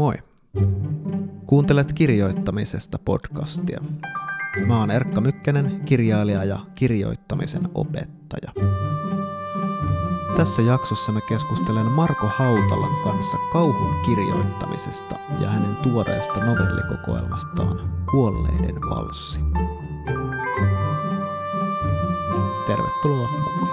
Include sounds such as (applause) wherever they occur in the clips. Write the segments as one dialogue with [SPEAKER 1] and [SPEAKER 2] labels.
[SPEAKER 1] moi! Kuuntelet kirjoittamisesta podcastia. Mä oon Erkka Mykkänen, kirjailija ja kirjoittamisen opettaja. Tässä jaksossa mä keskustelen Marko Hautalan kanssa kauhun kirjoittamisesta ja hänen tuoreesta novellikokoelmastaan Kuolleiden valssi. Tervetuloa mukaan.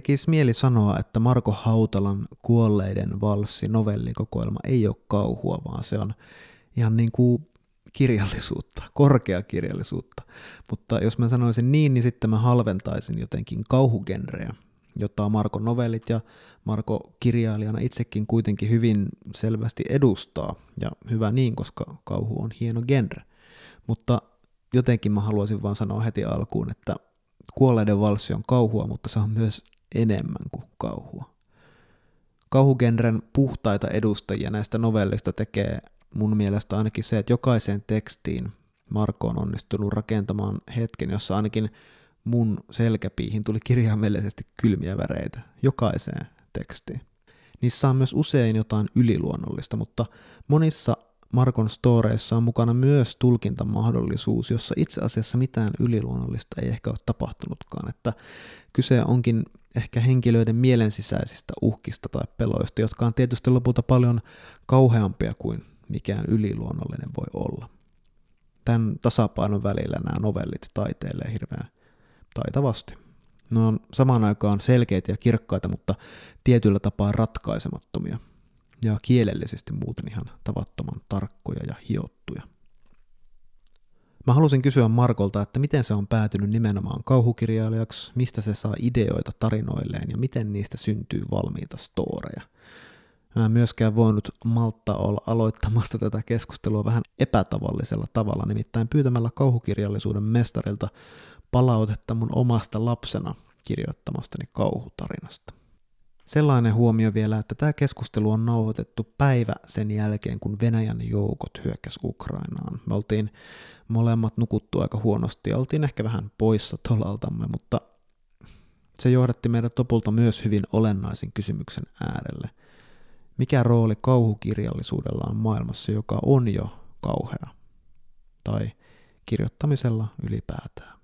[SPEAKER 1] Tekisi mieli sanoa, että Marko Hautalan Kuolleiden valssi novellikokoelma ei ole kauhua, vaan se on ihan niin kuin kirjallisuutta, (laughs) korkeakirjallisuutta. Mutta jos mä sanoisin niin, niin sitten mä halventaisin jotenkin kauhugenreä, jota Marko novellit ja Marko kirjailijana itsekin kuitenkin hyvin selvästi edustaa. Ja hyvä niin, koska kauhu on hieno genre. Mutta jotenkin mä haluaisin vaan sanoa heti alkuun, että Kuolleiden valssi on kauhua, mutta se on myös enemmän kuin kauhua. Kauhugenren puhtaita edustajia näistä novellista tekee mun mielestä ainakin se, että jokaiseen tekstiin Marko on onnistunut rakentamaan hetken, jossa ainakin mun selkäpiihin tuli kirjaimellisesti kylmiä väreitä jokaiseen tekstiin. Niissä on myös usein jotain yliluonnollista, mutta monissa Markon storeissa on mukana myös tulkintamahdollisuus, jossa itse asiassa mitään yliluonnollista ei ehkä ole tapahtunutkaan, että kyse onkin ehkä henkilöiden mielensisäisistä uhkista tai peloista, jotka on tietysti lopulta paljon kauheampia kuin mikään yliluonnollinen voi olla. Tämän tasapainon välillä nämä novellit taiteilee hirveän taitavasti. Ne on samaan aikaan selkeitä ja kirkkaita, mutta tietyllä tapaa ratkaisemattomia ja kielellisesti muuten ihan tavattoman tarkkoja ja hiottuja. Mä halusin kysyä Markolta, että miten se on päätynyt nimenomaan kauhukirjailijaksi, mistä se saa ideoita tarinoilleen ja miten niistä syntyy valmiita storeja. Mä en myöskään voinut malttaa olla aloittamasta tätä keskustelua vähän epätavallisella tavalla, nimittäin pyytämällä kauhukirjallisuuden mestarilta palautetta mun omasta lapsena kirjoittamastani kauhutarinasta. Sellainen huomio vielä, että tämä keskustelu on nauhoitettu päivä sen jälkeen, kun Venäjän joukot hyökkäs Ukrainaan. Me oltiin molemmat nukuttu aika huonosti ja oltiin ehkä vähän poissa tolaltamme, mutta se johdatti meidät lopulta myös hyvin olennaisen kysymyksen äärelle. Mikä rooli kauhukirjallisuudella on maailmassa, joka on jo kauhea? Tai kirjoittamisella ylipäätään?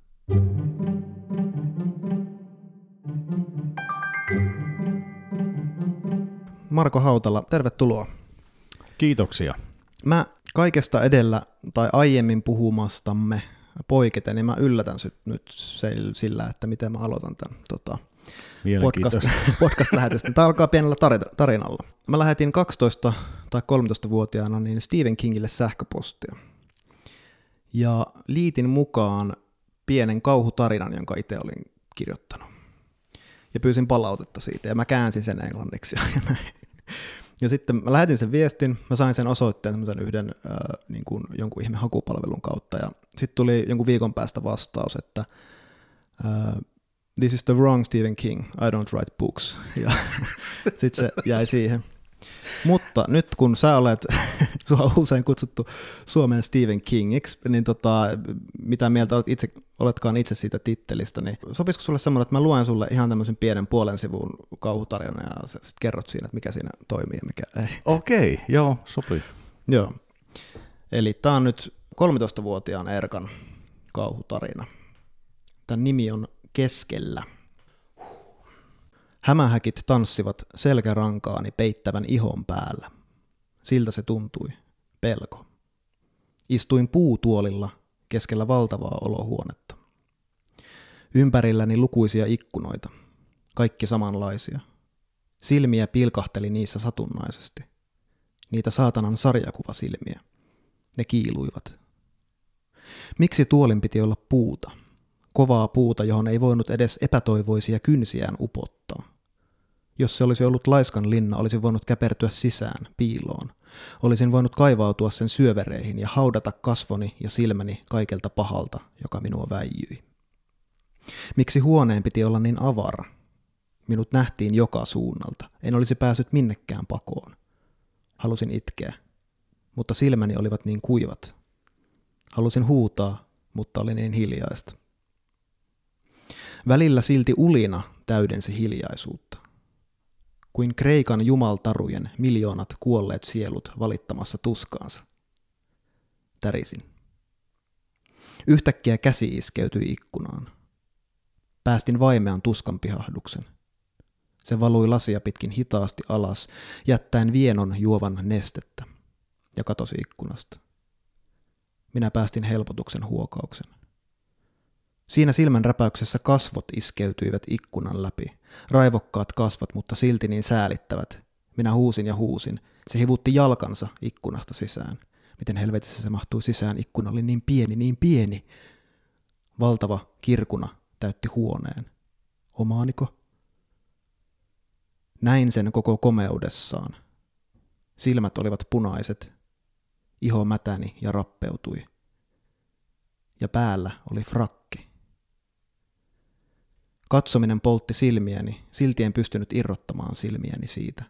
[SPEAKER 1] Marko Hautala, tervetuloa.
[SPEAKER 2] Kiitoksia.
[SPEAKER 1] Mä kaikesta edellä tai aiemmin puhumastamme poiketen, niin mä yllätän nyt sillä, että miten mä aloitan tämän tota, podcast, (laughs) podcast-lähetystä. Tämä alkaa pienellä tarinalla. Mä lähetin 12 tai 13-vuotiaana niin Stephen Kingille sähköpostia. Ja liitin mukaan pienen kauhutarinan, jonka itse olin kirjoittanut. Ja pyysin palautetta siitä, ja mä käänsin sen englanniksi. (laughs) Ja näin. Ja sitten mä lähetin sen viestin, mä sain sen osoitteen semmoisen yhden äh, niin kuin jonkun ihme hakupalvelun kautta, ja sitten tuli jonkun viikon päästä vastaus, että äh, this is the wrong Stephen King, I don't write books, ja (laughs) sitten se jäi siihen. Mutta nyt kun sä olet, (laughs) sua on usein kutsuttu Suomen Stephen Kingiksi, niin tota, mitä mieltä olet itse, oletkaan itse siitä tittelistä, niin sopisiko sulle semmoinen, että mä luen sulle ihan tämmöisen pienen puolen sivun kauhutarinan ja sä sit kerrot siinä, että mikä siinä toimii ja mikä ei.
[SPEAKER 2] Okei, okay, joo, sopii.
[SPEAKER 1] Joo. Eli tää on nyt 13-vuotiaan Erkan kauhutarina. Tämän nimi on Keskellä. Hämähäkit tanssivat selkärankaani peittävän ihon päällä. Siltä se tuntui. Pelko. Istuin puutuolilla keskellä valtavaa olohuonetta. Ympärilläni lukuisia ikkunoita. Kaikki samanlaisia. Silmiä pilkahteli niissä satunnaisesti. Niitä saatanan sarjakuvasilmiä. Ne kiiluivat. Miksi tuolin piti olla puuta? Kovaa puuta, johon ei voinut edes epätoivoisia kynsiään upottaa. Jos se olisi ollut laiskan linna, olisin voinut käpertyä sisään, piiloon. Olisin voinut kaivautua sen syövereihin ja haudata kasvoni ja silmäni kaikelta pahalta, joka minua väijyi. Miksi huoneen piti olla niin avara? Minut nähtiin joka suunnalta. En olisi päässyt minnekään pakoon. Halusin itkeä, mutta silmäni olivat niin kuivat. Halusin huutaa, mutta oli niin hiljaista. Välillä silti ulina täydensi hiljaisuutta. Kuin Kreikan jumaltarujen miljoonat kuolleet sielut valittamassa tuskaansa. Tärisin. Yhtäkkiä käsi iskeytyi ikkunaan. Päästin vaimean tuskanpihahduksen. Se valui lasia pitkin hitaasti alas, jättäen vienon juovan nestettä, ja katosi ikkunasta. Minä päästin helpotuksen huokauksen. Siinä silmän räpäyksessä kasvot iskeytyivät ikkunan läpi. Raivokkaat kasvot, mutta silti niin säälittävät. Minä huusin ja huusin. Se hivutti jalkansa ikkunasta sisään. Miten helvetissä se mahtui sisään? Ikkuna oli niin pieni, niin pieni. Valtava kirkuna täytti huoneen. Omaaniko? Näin sen koko komeudessaan. Silmät olivat punaiset. Iho mätäni ja rappeutui. Ja päällä oli frakki. Katsominen poltti silmiäni, silti en pystynyt irrottamaan silmiäni siitä.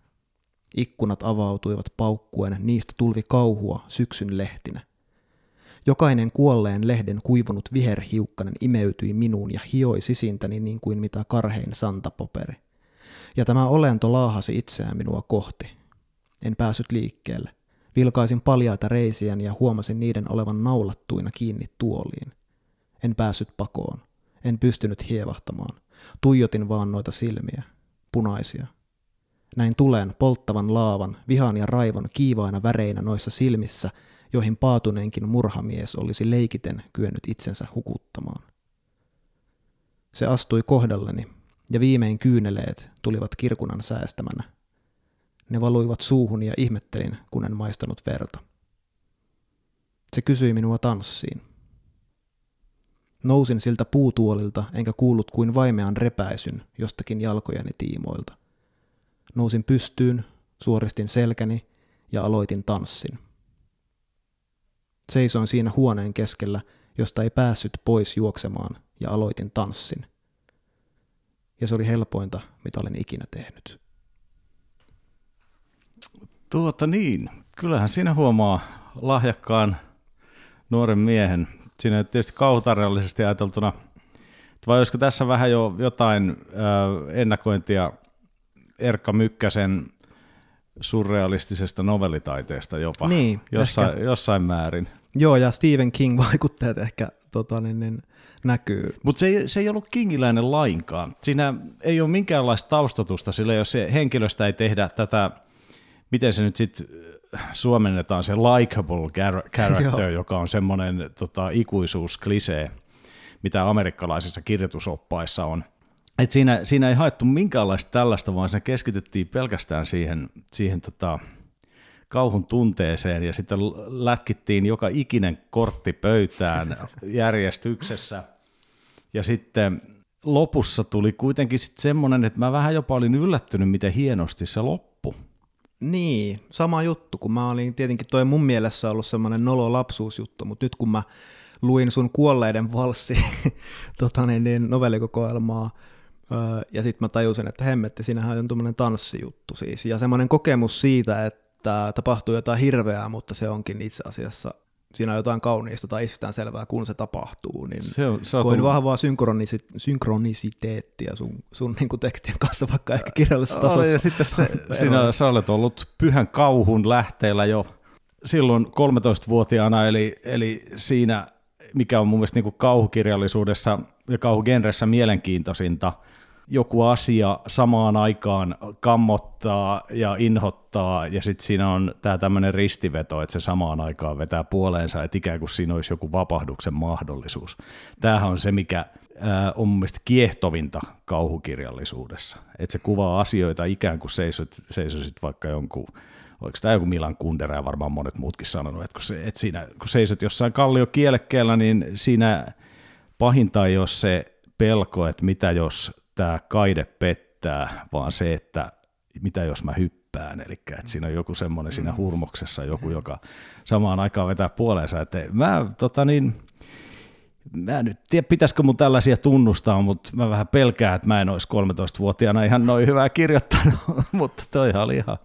[SPEAKER 1] Ikkunat avautuivat paukkuen, niistä tulvi kauhua syksyn lehtinä. Jokainen kuolleen lehden kuivunut viherhiukkanen imeytyi minuun ja hioi sisintäni niin kuin mitä karhein santapoperi. Ja tämä olento laahasi itseään minua kohti. En päässyt liikkeelle. Vilkaisin paljaita reisiäni ja huomasin niiden olevan naulattuina kiinni tuoliin. En päässyt pakoon. En pystynyt hievahtamaan. Tuijotin vaan noita silmiä. Punaisia. Näin tulen polttavan laavan, vihan ja raivon kiivaina väreinä noissa silmissä, joihin paatuneenkin murhamies olisi leikiten kyennyt itsensä hukuttamaan. Se astui kohdalleni, ja viimein kyyneleet tulivat kirkunan säästämänä. Ne valuivat suuhun ja ihmettelin, kun en maistanut verta. Se kysyi minua tanssiin. Nousin siltä puutuolilta, enkä kuullut kuin vaimean repäisyn jostakin jalkojeni tiimoilta. Nousin pystyyn, suoristin selkäni ja aloitin tanssin. Seisoin siinä huoneen keskellä, josta ei päässyt pois juoksemaan, ja aloitin tanssin. Ja se oli helpointa, mitä olen ikinä tehnyt.
[SPEAKER 2] Tuota niin, kyllähän siinä huomaa lahjakkaan nuoren miehen. Siinä tietysti kauhutarjallisesti ajateltuna, vai olisiko tässä vähän jo jotain ennakointia Erkka Mykkäsen surrealistisesta novellitaiteesta jopa
[SPEAKER 1] Niin,
[SPEAKER 2] jossain,
[SPEAKER 1] ehkä.
[SPEAKER 2] jossain määrin.
[SPEAKER 1] Joo, ja Stephen King vaikutteet ehkä tota, niin, niin, näkyy.
[SPEAKER 2] Mutta se, ei- se ei ollut kingiläinen lainkaan. Siinä ei ole minkäänlaista taustatusta sillä, jos se henkilöstä ei tehdä tätä, miten se nyt sitten suomennetaan, se likable char- character, (laughs) joka on semmoinen tota, ikuisuusklisee, mitä amerikkalaisissa kirjoitusoppaissa on. Et siinä, siinä ei haettu minkäänlaista tällaista, vaan se keskityttiin pelkästään siihen, siihen tota, kauhun tunteeseen ja sitten lätkittiin joka ikinen kortti pöytään (laughs) järjestyksessä. Ja sitten lopussa tuli kuitenkin sitten semmoinen, että mä vähän jopa olin yllättynyt, miten hienosti se loppui.
[SPEAKER 1] Niin, sama juttu, kun mä olin tietenkin toi mun mielessä ollut semmoinen nolo lapsuusjuttu, mutta nyt kun mä luin sun kuolleiden valssi (laughs) tota niin, niin novellikokoelmaa, ja sitten mä tajusin, että hemmetti, siinähän on tuommoinen tanssijuttu siis, ja semmoinen kokemus siitä, että tapahtuu jotain hirveää, mutta se onkin itse asiassa, siinä on jotain kauniista tai itsestään selvää, kun se tapahtuu, niin
[SPEAKER 2] Se on, se on
[SPEAKER 1] koin
[SPEAKER 2] tullut-
[SPEAKER 1] vahvaa synkronisi- synkronisiteettia sun, sun niin kuin tekstien kanssa, vaikka ehkä kirjallisessa tasossa.
[SPEAKER 2] ja sitten se, (laughs) sinä, sä olet ollut pyhän kauhun lähteellä jo silloin 13-vuotiaana, eli, eli siinä, mikä on mun mielestä niin kuin kauhukirjallisuudessa ja kauhugenressä mielenkiintoisinta, joku asia samaan aikaan kammottaa ja inhottaa, ja sitten siinä on tämä tämmöinen ristiveto, että se samaan aikaan vetää puoleensa, että ikään kuin siinä olisi joku vapahduksen mahdollisuus. Tämähän on se, mikä on mun mielestä kiehtovinta kauhukirjallisuudessa, että se kuvaa asioita ikään kuin seisot, seisosit vaikka jonkun oliko tämä joku Milan Kundera ja varmaan monet muutkin sanonut, että kun, se, että siinä, kun seisot jossain kalliokielekkeellä, niin siinä pahinta ei ole se pelko, että mitä jos tämä kaide pettää, vaan se, että mitä jos mä hyppään, eli että siinä on joku semmoinen siinä hurmoksessa, joku, joka samaan aikaan vetää puoleensa, että mä tota niin, mä en nyt tiedä, pitäisikö mun tällaisia tunnustaa, mutta mä vähän pelkään, että mä en olisi 13-vuotiaana ihan noin hyvää kirjoittanut, (laughs) mutta toihan oli ihan,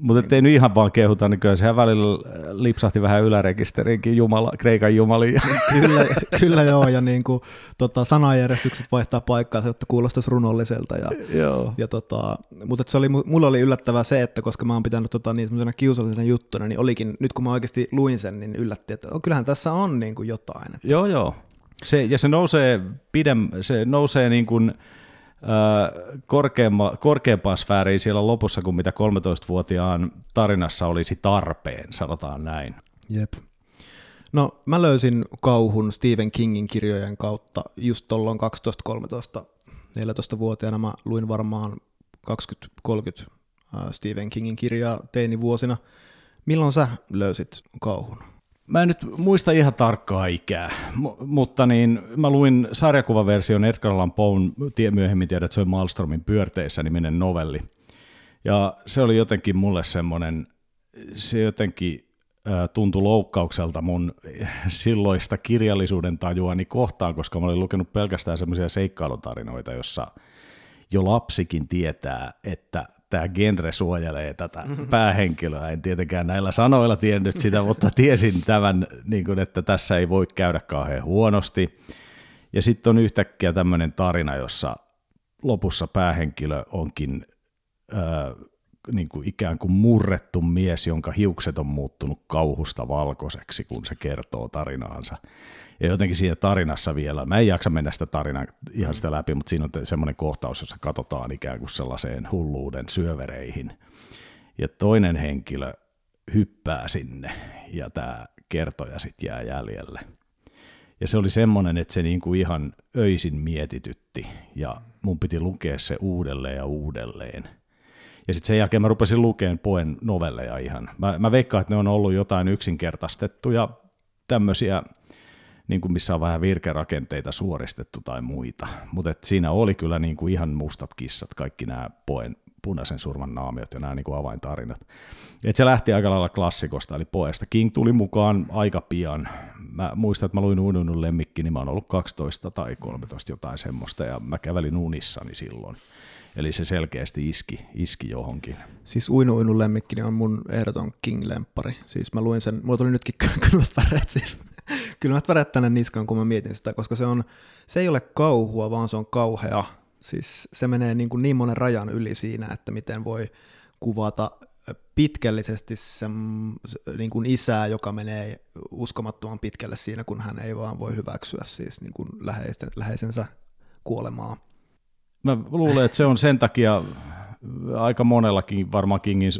[SPEAKER 2] Mutta ei nyt ihan vaan kehuta, niin kyllä sehän välillä lipsahti vähän ylärekisteriinkin Jumala, Kreikan jumaliin. (laughs)
[SPEAKER 1] kyllä, kyllä joo, ja niin kuin, tota, sanajärjestykset vaihtaa paikkaa, jotta kuulostaisi runolliselta. Ja,
[SPEAKER 2] joo.
[SPEAKER 1] ja tota, mutta se oli, mulla oli yllättävää se, että koska mä oon pitänyt tota, niin kiusallisena juttuna, niin olikin, nyt kun mä oikeasti luin sen, niin yllätti, että oh, kyllähän tässä on niin kuin jotain. Että...
[SPEAKER 2] Joo, joo. Se, ja se nousee, pidem, se nousee niin kuin, korkeampaan sfääriin siellä lopussa kuin mitä 13-vuotiaan tarinassa olisi tarpeen, sanotaan näin.
[SPEAKER 1] Jep. No mä löysin kauhun Stephen Kingin kirjojen kautta just tuolloin 12-13 14-vuotiaana mä luin varmaan 20-30 Stephen Kingin kirjaa teinivuosina. Milloin sä löysit kauhun?
[SPEAKER 2] Mä en nyt muista ihan tarkkaa ikää, M- mutta niin, mä luin sarjakuvaversion Edgar Allan Poen, tie, myöhemmin tiedät, se on Malmstromin pyörteissä niminen novelli. Ja se oli jotenkin mulle semmoinen, se jotenkin äh, tuntui loukkaukselta mun silloista kirjallisuuden tajuani kohtaan, koska mä olin lukenut pelkästään semmoisia seikkailutarinoita, jossa jo lapsikin tietää, että tämä genre suojelee tätä päähenkilöä. En tietenkään näillä sanoilla tiennyt sitä, mutta tiesin tämän, niin kuin, että tässä ei voi käydä kauhean huonosti. Ja sitten on yhtäkkiä tämmöinen tarina, jossa lopussa päähenkilö onkin ää, niin kuin ikään kuin murrettu mies, jonka hiukset on muuttunut kauhusta valkoiseksi, kun se kertoo tarinaansa. Ja jotenkin siinä tarinassa vielä, mä en jaksa mennä sitä tarinaa ihan sitä läpi, mutta siinä on semmoinen kohtaus, jossa katsotaan ikään kuin sellaiseen hulluuden syövereihin. Ja toinen henkilö hyppää sinne ja tämä kertoja sitten jää jäljelle. Ja se oli semmoinen, että se niinku ihan öisin mietitytti ja mun piti lukea se uudelleen ja uudelleen. Ja sitten sen jälkeen mä rupesin lukemaan Poen novelleja ihan. Mä, mä veikkaan, että ne on ollut jotain yksinkertaistettuja tämmöisiä niin kuin missä on vähän virkerakenteita suoristettu tai muita. Mutta siinä oli kyllä niin kuin ihan mustat kissat, kaikki nämä poen punaisen surman naamiot ja nämä niin kuin avaintarinat. Et se lähti aika lailla klassikosta, eli poesta. King tuli mukaan aika pian. Mä muistan, että mä luin Uinunun lemmikki, niin mä oon ollut 12 tai 13 jotain semmoista, ja mä kävelin unissani silloin. Eli se selkeästi iski, iski johonkin.
[SPEAKER 1] Siis Uinu Uinu lemmikki on mun ehdoton King-lemppari. Siis mä luin sen, mulla tuli nytkin (laughs) kylmät väreet siis kylmät väreet tänne niskaan, kun mä mietin sitä, koska se, on, se ei ole kauhua, vaan se on kauhea. Siis se menee niin, kuin niin monen rajan yli siinä, että miten voi kuvata pitkällisesti sen niin kuin isää, joka menee uskomattoman pitkälle siinä, kun hän ei vaan voi hyväksyä siis niin kuin läheisten, läheisensä kuolemaa.
[SPEAKER 2] Mä luulen, että se on sen takia aika monellakin varmaan Kingin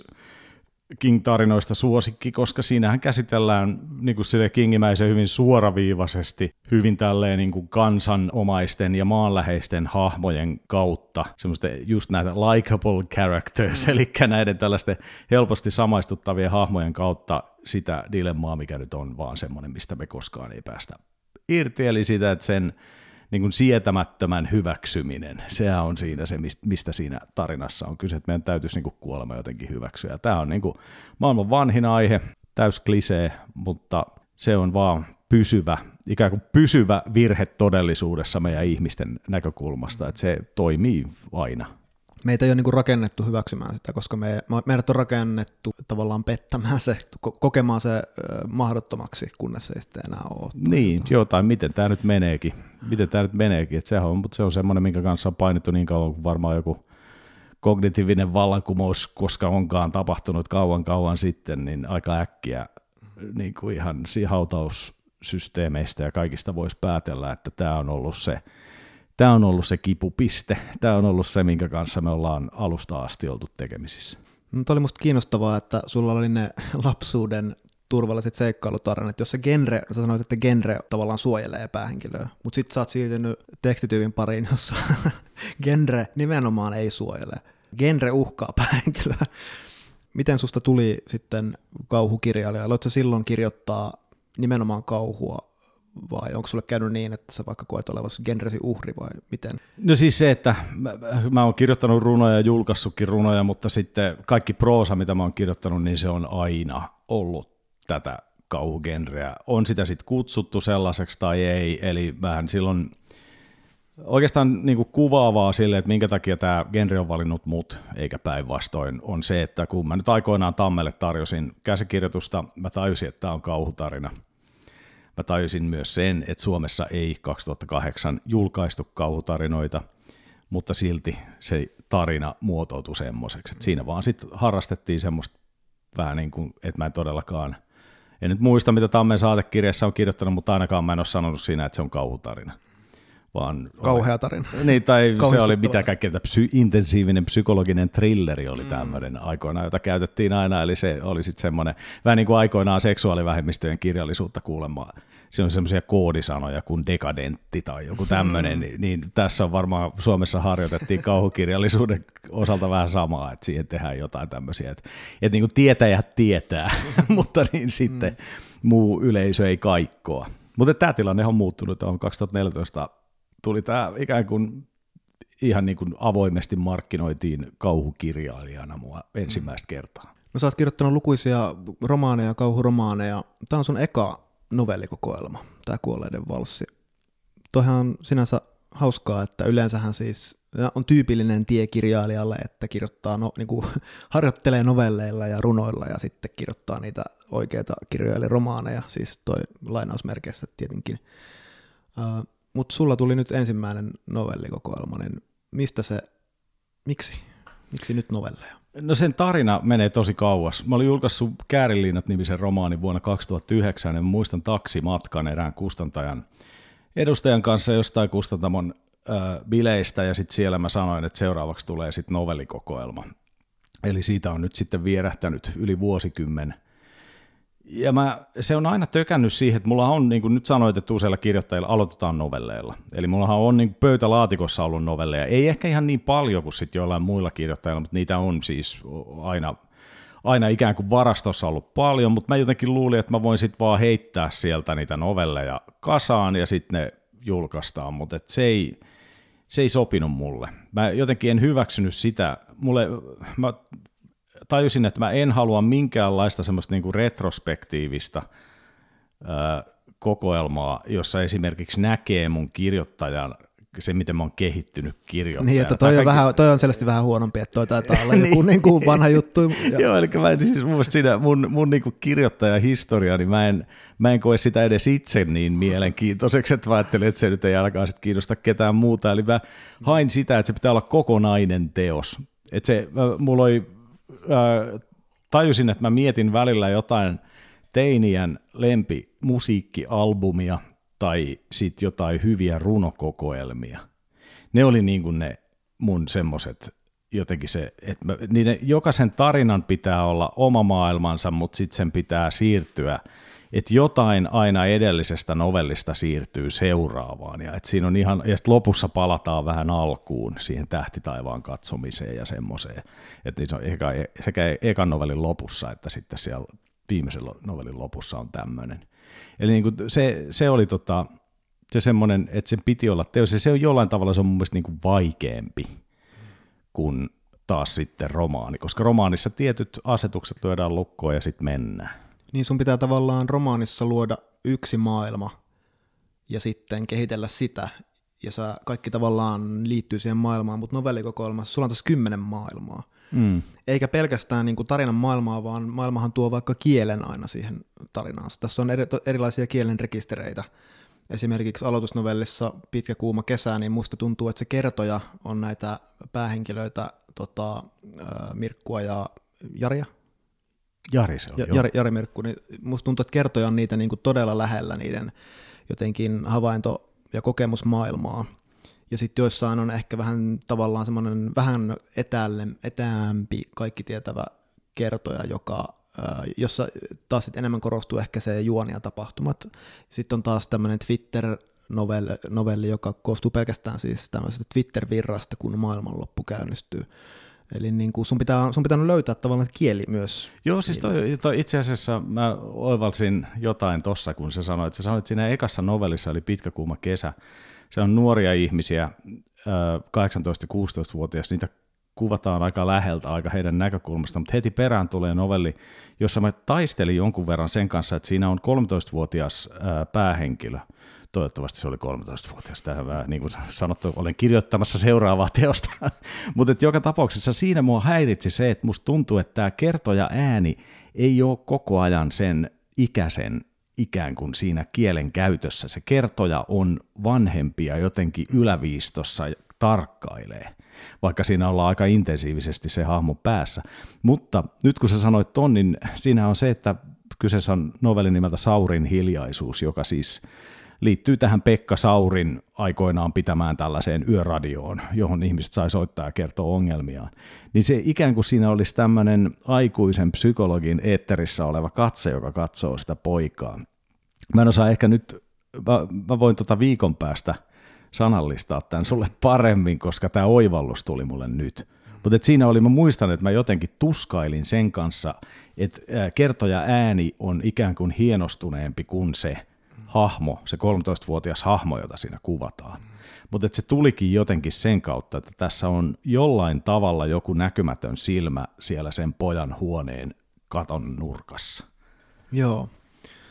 [SPEAKER 2] King-tarinoista suosikki, koska siinähän käsitellään niin kuin sille kingimäisen hyvin suoraviivaisesti, hyvin tälleen niin kuin kansanomaisten ja maanläheisten hahmojen kautta, semmoista just näitä likable characters, mm. eli näiden tällaisten helposti samaistuttavien hahmojen kautta sitä dilemmaa, mikä nyt on vaan semmoinen, mistä me koskaan ei päästä irti, eli sitä, että sen niin kuin sietämättömän hyväksyminen. Sehän on siinä se, mistä siinä tarinassa on kyse, että meidän täytyisi niin kuin kuolema jotenkin hyväksyä. Tämä on niin kuin maailman vanhin aihe, täys klisee, mutta se on vaan pysyvä, ikään kuin pysyvä virhe todellisuudessa meidän ihmisten näkökulmasta, että se toimii aina
[SPEAKER 1] meitä ei ole niin rakennettu hyväksymään sitä, koska me, meidät on rakennettu tavallaan pettämään se, kokemaan se mahdottomaksi, kunnes se ei sitten enää ole.
[SPEAKER 2] Niin, jotain, miten tämä nyt meneekin. Miten tämä nyt meneekin, että sehän on, mutta se on semmoinen, minkä kanssa on painittu niin kauan kuin varmaan joku kognitiivinen vallankumous, koska onkaan tapahtunut kauan kauan sitten, niin aika äkkiä niin kuin ihan hautaussysteemeistä ja kaikista voisi päätellä, että tämä on ollut se tämä on ollut se kipupiste, tämä on ollut se, minkä kanssa me ollaan alusta asti oltu tekemisissä.
[SPEAKER 1] No, Tämä oli musta kiinnostavaa, että sulla oli ne lapsuuden turvalliset seikkailutarinat, jossa genre, sä sanoit, että genre tavallaan suojelee päähenkilöä, mutta sitten sä oot siirtynyt tekstityypin pariin, jossa (laughs) genre nimenomaan ei suojele. Genre uhkaa päähenkilöä. Miten susta tuli sitten kauhukirjailija? Aloitko silloin kirjoittaa nimenomaan kauhua vai onko sulle käynyt niin, että sä vaikka koet olevasi genresi uhri vai miten?
[SPEAKER 2] No siis se, että mä, mä oon kirjoittanut runoja ja julkaissutkin runoja, mutta sitten kaikki proosa, mitä mä oon kirjoittanut, niin se on aina ollut tätä kauhugenreä. On sitä sitten kutsuttu sellaiseksi tai ei, eli vähän silloin Oikeastaan niin kuin kuvaavaa sille, että minkä takia tämä genre on valinnut mut, eikä päinvastoin, on se, että kun mä nyt aikoinaan Tammelle tarjosin käsikirjoitusta, mä tajusin, että tämä on kauhutarina. Mä tajusin myös sen, että Suomessa ei 2008 julkaistu kauhutarinoita, mutta silti se tarina muotoutui semmoiseksi. Siinä vaan sitten harrastettiin semmoista vähän niin kuin, että mä en todellakaan, en nyt muista mitä Tammen saatekirjassa on kirjoittanut, mutta ainakaan mä en ole sanonut siinä, että se on kauhutarina vaan...
[SPEAKER 1] Kauhea tarina.
[SPEAKER 2] Niin, tai se oli mitä kaikkea, että psy, intensiivinen psykologinen trilleri oli tämmöinen mm. aikoinaan, jota käytettiin aina, eli se oli sitten semmoinen, vähän niin kuin aikoinaan seksuaalivähemmistöjen kirjallisuutta kuulemaan, se on semmoisia koodisanoja kuin dekadentti tai joku tämmöinen, mm. niin, niin tässä on varmaan Suomessa harjoitettiin kauhukirjallisuuden osalta vähän samaa, että siihen tehdään jotain tämmöisiä, että, että niin kuin tietäjät tietää, (laughs) mutta niin sitten mm. muu yleisö ei kaikkoa. Mutta tämä tilanne on muuttunut, on 2014 tuli tämä ikään kuin ihan niin kuin avoimesti markkinoitiin kauhukirjailijana mua ensimmäistä kertaa.
[SPEAKER 1] No sä oot kirjoittanut lukuisia romaaneja, kauhuromaaneja. Tämä on sun eka novellikokoelma, tämä Kuolleiden valssi. Toihan on sinänsä hauskaa, että yleensähän siis on tyypillinen tie kirjailijalle, että kirjoittaa, no, niin kuin, (laughs) harjoittelee novelleilla ja runoilla ja sitten kirjoittaa niitä oikeita kirjoja eli romaaneja, siis toi lainausmerkeissä tietenkin. Mutta sulla tuli nyt ensimmäinen novellikokoelma, niin mistä se, miksi? Miksi nyt novelleja?
[SPEAKER 2] No sen tarina menee tosi kauas. Mä olin julkaissut Käärinliinat nimisen romaanin vuonna 2009 ja muistan taksimatkan erään kustantajan edustajan kanssa jostain kustantamon bileistä ja sitten siellä mä sanoin, että seuraavaksi tulee sitten novellikokoelma. Eli siitä on nyt sitten vierähtänyt yli vuosikymmen – ja mä, se on aina tökännyt siihen, että mulla on, niin kuin nyt sanoit, että useilla kirjoittajilla aloitetaan novelleilla. Eli mullahan on niin pöytälaatikossa ollut novelleja. Ei ehkä ihan niin paljon kuin sitten joillain muilla kirjoittajilla, mutta niitä on siis aina, aina ikään kuin varastossa ollut paljon, mutta mä jotenkin luulin, että mä voin sitten vaan heittää sieltä niitä novelleja kasaan ja sitten ne julkaistaan, mutta se ei, se ei sopinut mulle. Mä jotenkin en hyväksynyt sitä. Mulle, mä tajusin, että mä en halua minkäänlaista semmoista niin kuin retrospektiivista ää, kokoelmaa, jossa esimerkiksi näkee mun kirjoittajan se, miten mä oon kehittynyt kirjoittajana.
[SPEAKER 1] Niin, että toi on, vähän, toi on selvästi vähän huonompi, että toi taitaa olla niin. (laughs) joku niin kuin vanha juttu.
[SPEAKER 2] Ja... (laughs) Joo, eli mä en, siis mun, siinä, mun, mun niin kirjoittajahistoria, niin mä en, mä en koe sitä edes itse niin mielenkiintoiseksi, että mä ajattelin, että se nyt ei alkaa sit kiinnosta ketään muuta. Eli mä hain sitä, että se pitää olla kokonainen teos. Että se, mulla oli tajusin, että mä mietin välillä jotain teinien lempimusiikkialbumia tai sitten jotain hyviä runokokoelmia. Ne oli niin kuin ne mun semmoset jotenkin se, että mä, niiden, jokaisen tarinan pitää olla oma maailmansa, mutta sitten sen pitää siirtyä että jotain aina edellisestä novellista siirtyy seuraavaan, ja että siinä on ihan, ja sitten lopussa palataan vähän alkuun siihen tähtitaivaan katsomiseen ja semmoiseen, että se on eka, sekä ekan novellin lopussa että sitten siellä viimeisen novellin lopussa on tämmöinen. Eli niin kuin se, se oli tota, se semmoinen, että sen piti olla teos, se on jollain tavalla se on mun mielestä niin kuin vaikeampi kuin taas sitten romaani, koska romaanissa tietyt asetukset lyödään lukkoon ja sitten mennään.
[SPEAKER 1] Niin sun pitää tavallaan romaanissa luoda yksi maailma ja sitten kehitellä sitä, ja sä kaikki tavallaan liittyy siihen maailmaan, mutta novellikokoelmassa sulla on tässä kymmenen maailmaa. Mm. Eikä pelkästään niin kuin tarinan maailmaa, vaan maailmahan tuo vaikka kielen aina siihen tarinaan. Tässä on eri, erilaisia kielen rekistereitä. Esimerkiksi aloitusnovellissa Pitkä kuuma kesä, niin musta tuntuu, että se kertoja on näitä päähenkilöitä, tota, Mirkkua ja Jaria,
[SPEAKER 2] Jari se on,
[SPEAKER 1] ja, Jari, Jari Mirkku, niin musta tuntuu, että kertoja on niitä niin kuin todella lähellä niiden jotenkin havainto- ja kokemusmaailmaa. Ja sitten joissain on ehkä vähän tavallaan semmoinen vähän etäälle, etäämpi kaikki tietävä kertoja, joka, jossa taas sit enemmän korostuu ehkä se juoni ja tapahtumat. Sitten on taas tämmöinen Twitter-novelli, novelli, joka koostuu pelkästään siis tämmöisestä Twitter-virrasta, kun maailmanloppu käynnistyy. Eli niin kuin sun, pitää, sun pitää löytää tavallaan kieli myös.
[SPEAKER 2] Joo, siis toi, toi itse asiassa mä oivalsin jotain tossa, kun sä sanoit. Sä sanoit siinä ekassa novellissa, eli Pitkä kuuma kesä. Se on nuoria ihmisiä, 18-16-vuotias, niitä kuvataan aika läheltä, aika heidän näkökulmasta, mutta heti perään tulee novelli, jossa mä taistelin jonkun verran sen kanssa, että siinä on 13-vuotias päähenkilö, Toivottavasti se oli 13-vuotias. Tähän mä, niin kuin sanottu, olen kirjoittamassa seuraavaa teosta. (laughs) Mutta joka tapauksessa siinä mua häiritsi se, että musta tuntuu, että tämä kertoja ääni ei ole koko ajan sen ikäisen ikään kuin siinä kielen käytössä. Se kertoja on vanhempia jotenkin yläviistossa tarkkailee, vaikka siinä ollaan aika intensiivisesti se hahmo päässä. Mutta nyt kun sä sanoit ton, niin siinä on se, että kyseessä on novelli nimeltä Saurin hiljaisuus, joka siis liittyy tähän Pekka Saurin aikoinaan pitämään tällaiseen yöradioon, johon ihmiset sai soittaa ja kertoa ongelmiaan. Niin se ikään kuin siinä olisi tämmöinen aikuisen psykologin eetterissä oleva katse, joka katsoo sitä poikaa. Mä en osaa ehkä nyt, mä, mä voin tota viikon päästä sanallistaa tämän sulle paremmin, koska tämä oivallus tuli mulle nyt. Mutta siinä oli, mä muistan, että mä jotenkin tuskailin sen kanssa, että kertoja ääni on ikään kuin hienostuneempi kuin se hahmo, se 13-vuotias hahmo, jota siinä kuvataan. Mutta se tulikin jotenkin sen kautta, että tässä on jollain tavalla joku näkymätön silmä siellä sen pojan huoneen katon nurkassa.
[SPEAKER 1] Joo,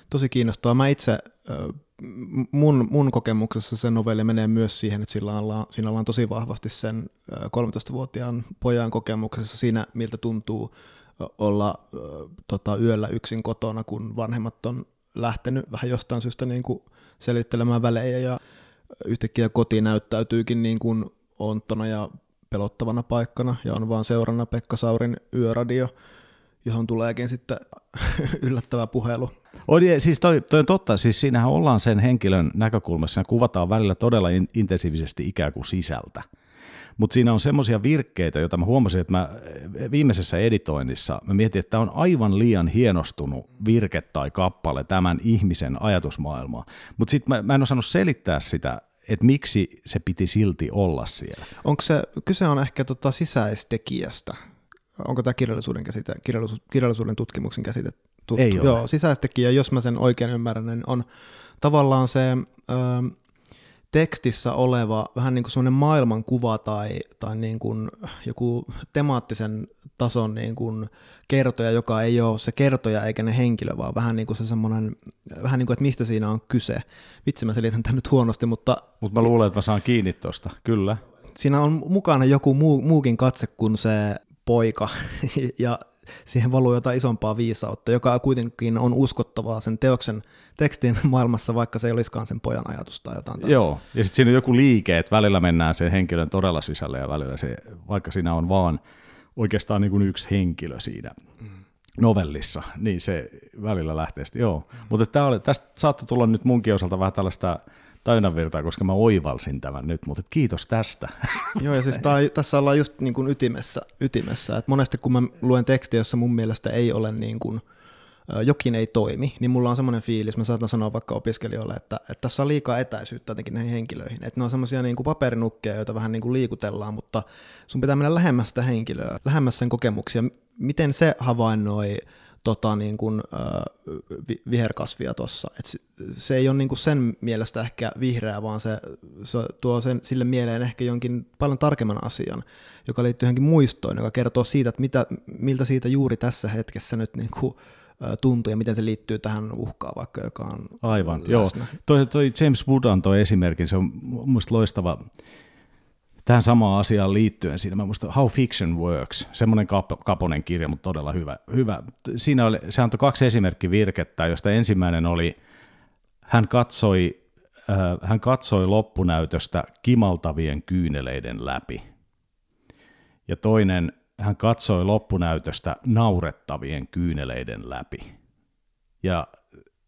[SPEAKER 1] tosi kiinnostavaa. Mä itse, mun, mun kokemuksessa se novelli menee myös siihen, että sillä ollaan, siinä ollaan tosi vahvasti sen 13-vuotiaan pojan kokemuksessa siinä, miltä tuntuu olla tota, yöllä yksin kotona, kun vanhemmat on lähtenyt vähän jostain syystä niin kuin selittelemään välejä ja yhtäkkiä koti näyttäytyykin niin kuin onttona ja pelottavana paikkana ja on vaan seurana Pekka Saurin yöradio, johon tuleekin sitten (laughs) yllättävä puhelu.
[SPEAKER 2] On, siis toi, toi on totta, siis siinähän ollaan sen henkilön näkökulmassa ja kuvataan välillä todella in, intensiivisesti ikään kuin sisältä. Mutta siinä on semmoisia virkkeitä, joita mä huomasin, että mä viimeisessä editoinnissa mä mietin, että tämä on aivan liian hienostunut virke tai kappale tämän ihmisen ajatusmaailmaa. Mutta sitten mä, mä en osannut selittää sitä, että miksi se piti silti olla siellä.
[SPEAKER 1] Onko se, kyse on ehkä tota sisäistekijästä, onko tämä kirjallisuuden, käsite, kirjallisuus, kirjallisuuden tutkimuksen käsite tuttu?
[SPEAKER 2] Ei ole.
[SPEAKER 1] Joo, sisäistekijä, jos mä sen oikein ymmärrän, niin on tavallaan se... Öö, tekstissä oleva vähän niin kuin semmoinen maailmankuva tai, tai niin kuin joku temaattisen tason niin kuin kertoja, joka ei ole se kertoja eikä ne henkilö, vaan vähän niin kuin se semmoinen, vähän niin kuin, että mistä siinä on kyse. Vitsi, mä selitän tämän nyt huonosti, mutta...
[SPEAKER 2] Mutta mä luulen, että mä saan kiinni tuosta, kyllä.
[SPEAKER 1] Siinä on mukana joku muu, muukin katse kuin se poika, (laughs) ja siihen valuu jotain isompaa viisautta, joka kuitenkin on uskottavaa sen teoksen tekstin maailmassa, vaikka se ei olisikaan sen pojan ajatus tai jotain
[SPEAKER 2] tällaista. Joo, ja sitten siinä on joku liike, että välillä mennään sen henkilön todella sisälle ja välillä se, vaikka siinä on vaan oikeastaan niin kuin yksi henkilö siinä mm. novellissa, niin se välillä lähtee sitten, joo. Mm. Mutta tästä saattoi tulla nyt munkin osalta vähän tällaista tajunnanvirtaa, koska mä oivalsin tämän nyt, mutta kiitos tästä. (laughs)
[SPEAKER 1] Joo, ja siis tää, tässä ollaan just niin kuin ytimessä, ytimessä. Et monesti kun mä luen tekstiä, jossa mun mielestä ei ole niin kuin, jokin ei toimi, niin mulla on semmoinen fiilis, mä saatan sanoa vaikka opiskelijoille, että, että tässä on liikaa etäisyyttä jotenkin näihin henkilöihin. Että ne on semmoisia niin paperinukkeja, joita vähän niin kuin liikutellaan, mutta sun pitää mennä lähemmäs sitä henkilöä, lähemmäs sen kokemuksia. Miten se havainnoi tota, niin kuin, äh, viherkasvia tuossa. Se, se ei ole niin kuin sen mielestä ehkä vihreä, vaan se, se tuo sen, sille mieleen ehkä jonkin paljon tarkemman asian, joka liittyy johonkin muistoon, joka kertoo siitä, että mitä, miltä siitä juuri tässä hetkessä nyt niin kuin, tuntuu ja miten se liittyy tähän uhkaan vaikka, joka on
[SPEAKER 2] Aivan, läsnä. joo. Toi, toi James Wood antoi esimerkin, se on mielestäni loistava tähän samaan asiaan liittyen siinä, mä muistan How Fiction Works, semmoinen kap- kaponen kirja, mutta todella hyvä. hyvä. Siinä oli, se antoi kaksi esimerkkivirkettä, josta ensimmäinen oli, hän katsoi, äh, hän katsoi loppunäytöstä kimaltavien kyyneleiden läpi. Ja toinen, hän katsoi loppunäytöstä naurettavien kyyneleiden läpi. Ja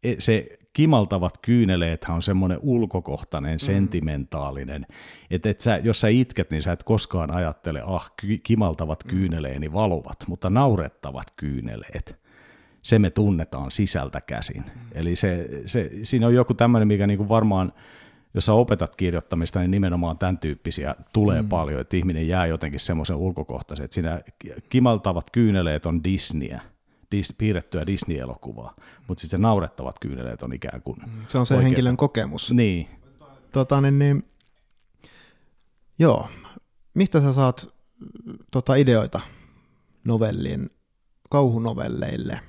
[SPEAKER 2] e, se kimaltavat kyyneleet on semmoinen ulkokohtainen, mm. sentimentaalinen, että et sä, jos sä itket, niin sä et koskaan ajattele, ah, kimaltavat mm. kyyneleeni valuvat, mutta naurettavat kyyneleet, se me tunnetaan sisältä käsin. Mm. Eli se, se, siinä on joku tämmöinen, mikä niinku varmaan, jos sä opetat kirjoittamista, niin nimenomaan tämän tyyppisiä tulee mm. paljon, että ihminen jää jotenkin semmoisen ulkokohtaisen, että siinä kimaltavat kyyneleet on Disneyä, dis, piirrettyä Disney-elokuvaa, mutta sitten se naurettavat kyyneleet on ikään kuin
[SPEAKER 1] Se on se oikein. henkilön kokemus.
[SPEAKER 2] Niin.
[SPEAKER 1] Tota, niin, niin, joo. Mistä sä saat tota, ideoita novellin, kauhunovelleille?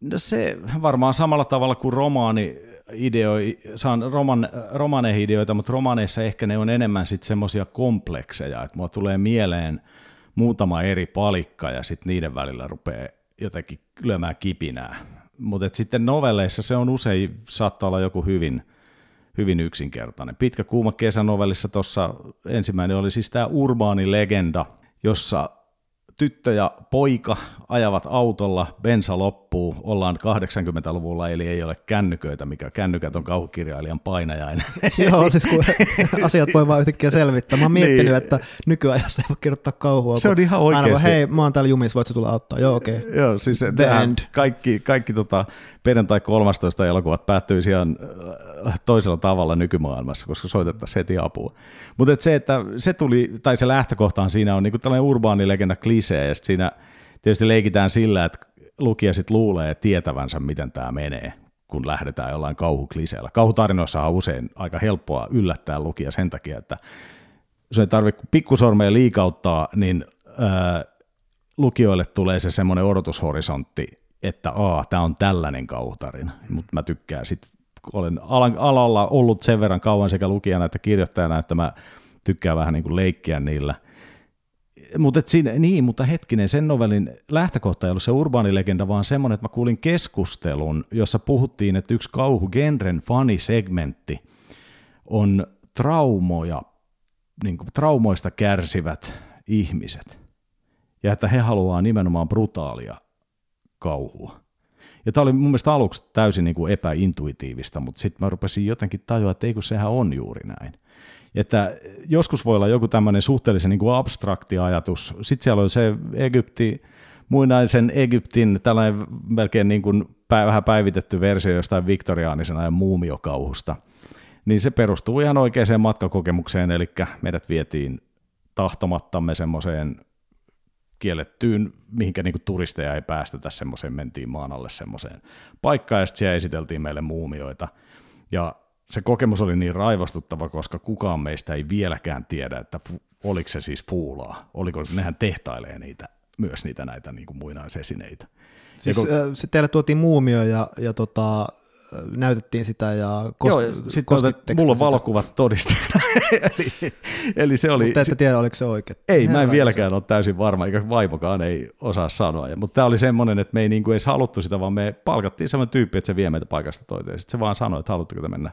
[SPEAKER 2] No se varmaan samalla tavalla kuin romaani, ideoi, saan roman, romaneihin ideoita, mutta romaneissa ehkä ne on enemmän sitten semmoisia komplekseja, että mulla tulee mieleen muutama eri palikka ja sitten niiden välillä rupeaa jotenkin lyömään kipinää. Mutta sitten novelleissa se on usein, saattaa olla joku hyvin, hyvin yksinkertainen. Pitkä kuuma kesänovellissa tuossa ensimmäinen oli siis tämä urbaani legenda, jossa tyttö ja poika ajavat autolla, bensa loppuu, ollaan 80-luvulla, eli ei ole kännyköitä, mikä kännykät on kauhukirjailijan painajainen. (laughs)
[SPEAKER 1] Joo, siis kun (laughs) asiat voi vaan yhtäkkiä selvittää. Mä oon miettinyt, niin. että nykyajassa ei voi kirjoittaa kauhua.
[SPEAKER 2] Se on ihan oikeasti. Aina
[SPEAKER 1] hei, mä oon täällä jumissa, voit tulla auttaa? Joo, okei. Okay.
[SPEAKER 2] Joo, siis kaikki, kaikki tota, perjantai 13 elokuvat päättyy ihan äh, toisella tavalla nykymaailmassa, koska soitettaisiin heti apua. Mutta et se, että se tuli, tai se lähtökohtaan siinä on niinku tällainen urbaani legenda klisee, ja siinä tietysti leikitään sillä, että lukija sitten luulee tietävänsä, miten tämä menee, kun lähdetään jollain kauhukliseellä. Kauhutarinoissa on usein aika helppoa yllättää lukija sen takia, että jos ei tarvitse pikkusormeja liikauttaa, niin ää, lukijoille tulee se semmoinen odotushorisontti, että aa, tämä on tällainen kauhutarina, mutta mä tykkään sitten, olen alalla ollut sen verran kauan sekä lukijana että kirjoittajana, että mä tykkään vähän niin kuin leikkiä niillä – mutta siinä, niin, mutta hetkinen, sen novellin lähtökohta ei ollut se urbaanilegenda, vaan semmoinen, että mä kuulin keskustelun, jossa puhuttiin, että yksi kauhugenren fanisegmentti on traumoja, niin kuin traumoista kärsivät ihmiset. Ja että he haluaa nimenomaan brutaalia kauhua. Ja tämä oli mun mielestä aluksi täysin niin kuin epäintuitiivista, mutta sitten mä rupesin jotenkin tajua, että ei kun sehän on juuri näin. Että joskus voi olla joku tämmöinen suhteellisen niin kuin abstrakti ajatus. Sitten siellä on se Egypti, muinaisen Egyptin tällainen melkein niin kuin vähän päivitetty versio jostain viktoriaanisen ajan muumiokauhusta. Niin se perustuu ihan oikeaan matkakokemukseen, eli meidät vietiin tahtomattamme semmoiseen kiellettyyn, mihinkä niin turisteja ei päästetä semmoiseen, mentiin maan alle semmoiseen paikkaan, ja sitten siellä esiteltiin meille muumioita. Ja se kokemus oli niin raivostuttava, koska kukaan meistä ei vieläkään tiedä, että oliko se siis fuulaa. Oliko se, nehän tehtailee niitä, myös niitä näitä niin kuin muinaisesineitä.
[SPEAKER 1] Siis kun, äh, se teille tuotiin muumio ja, ja tota, näytettiin sitä ja kos- Joo,
[SPEAKER 2] sitten mulla on valokuvat todisteena. (laughs) eli, eli se oli...
[SPEAKER 1] Mutta ette tiedä, oliko se oikein.
[SPEAKER 2] Ei, Herran mä en vieläkään se. ole täysin varma, eikä vaimokaan ei osaa sanoa. Mutta tämä oli semmoinen, että me ei niinku edes haluttu sitä, vaan me palkattiin semmoinen tyyppi, että se vie meitä paikasta toiteen. Sitten se vaan sanoi, että haluatteko te mennä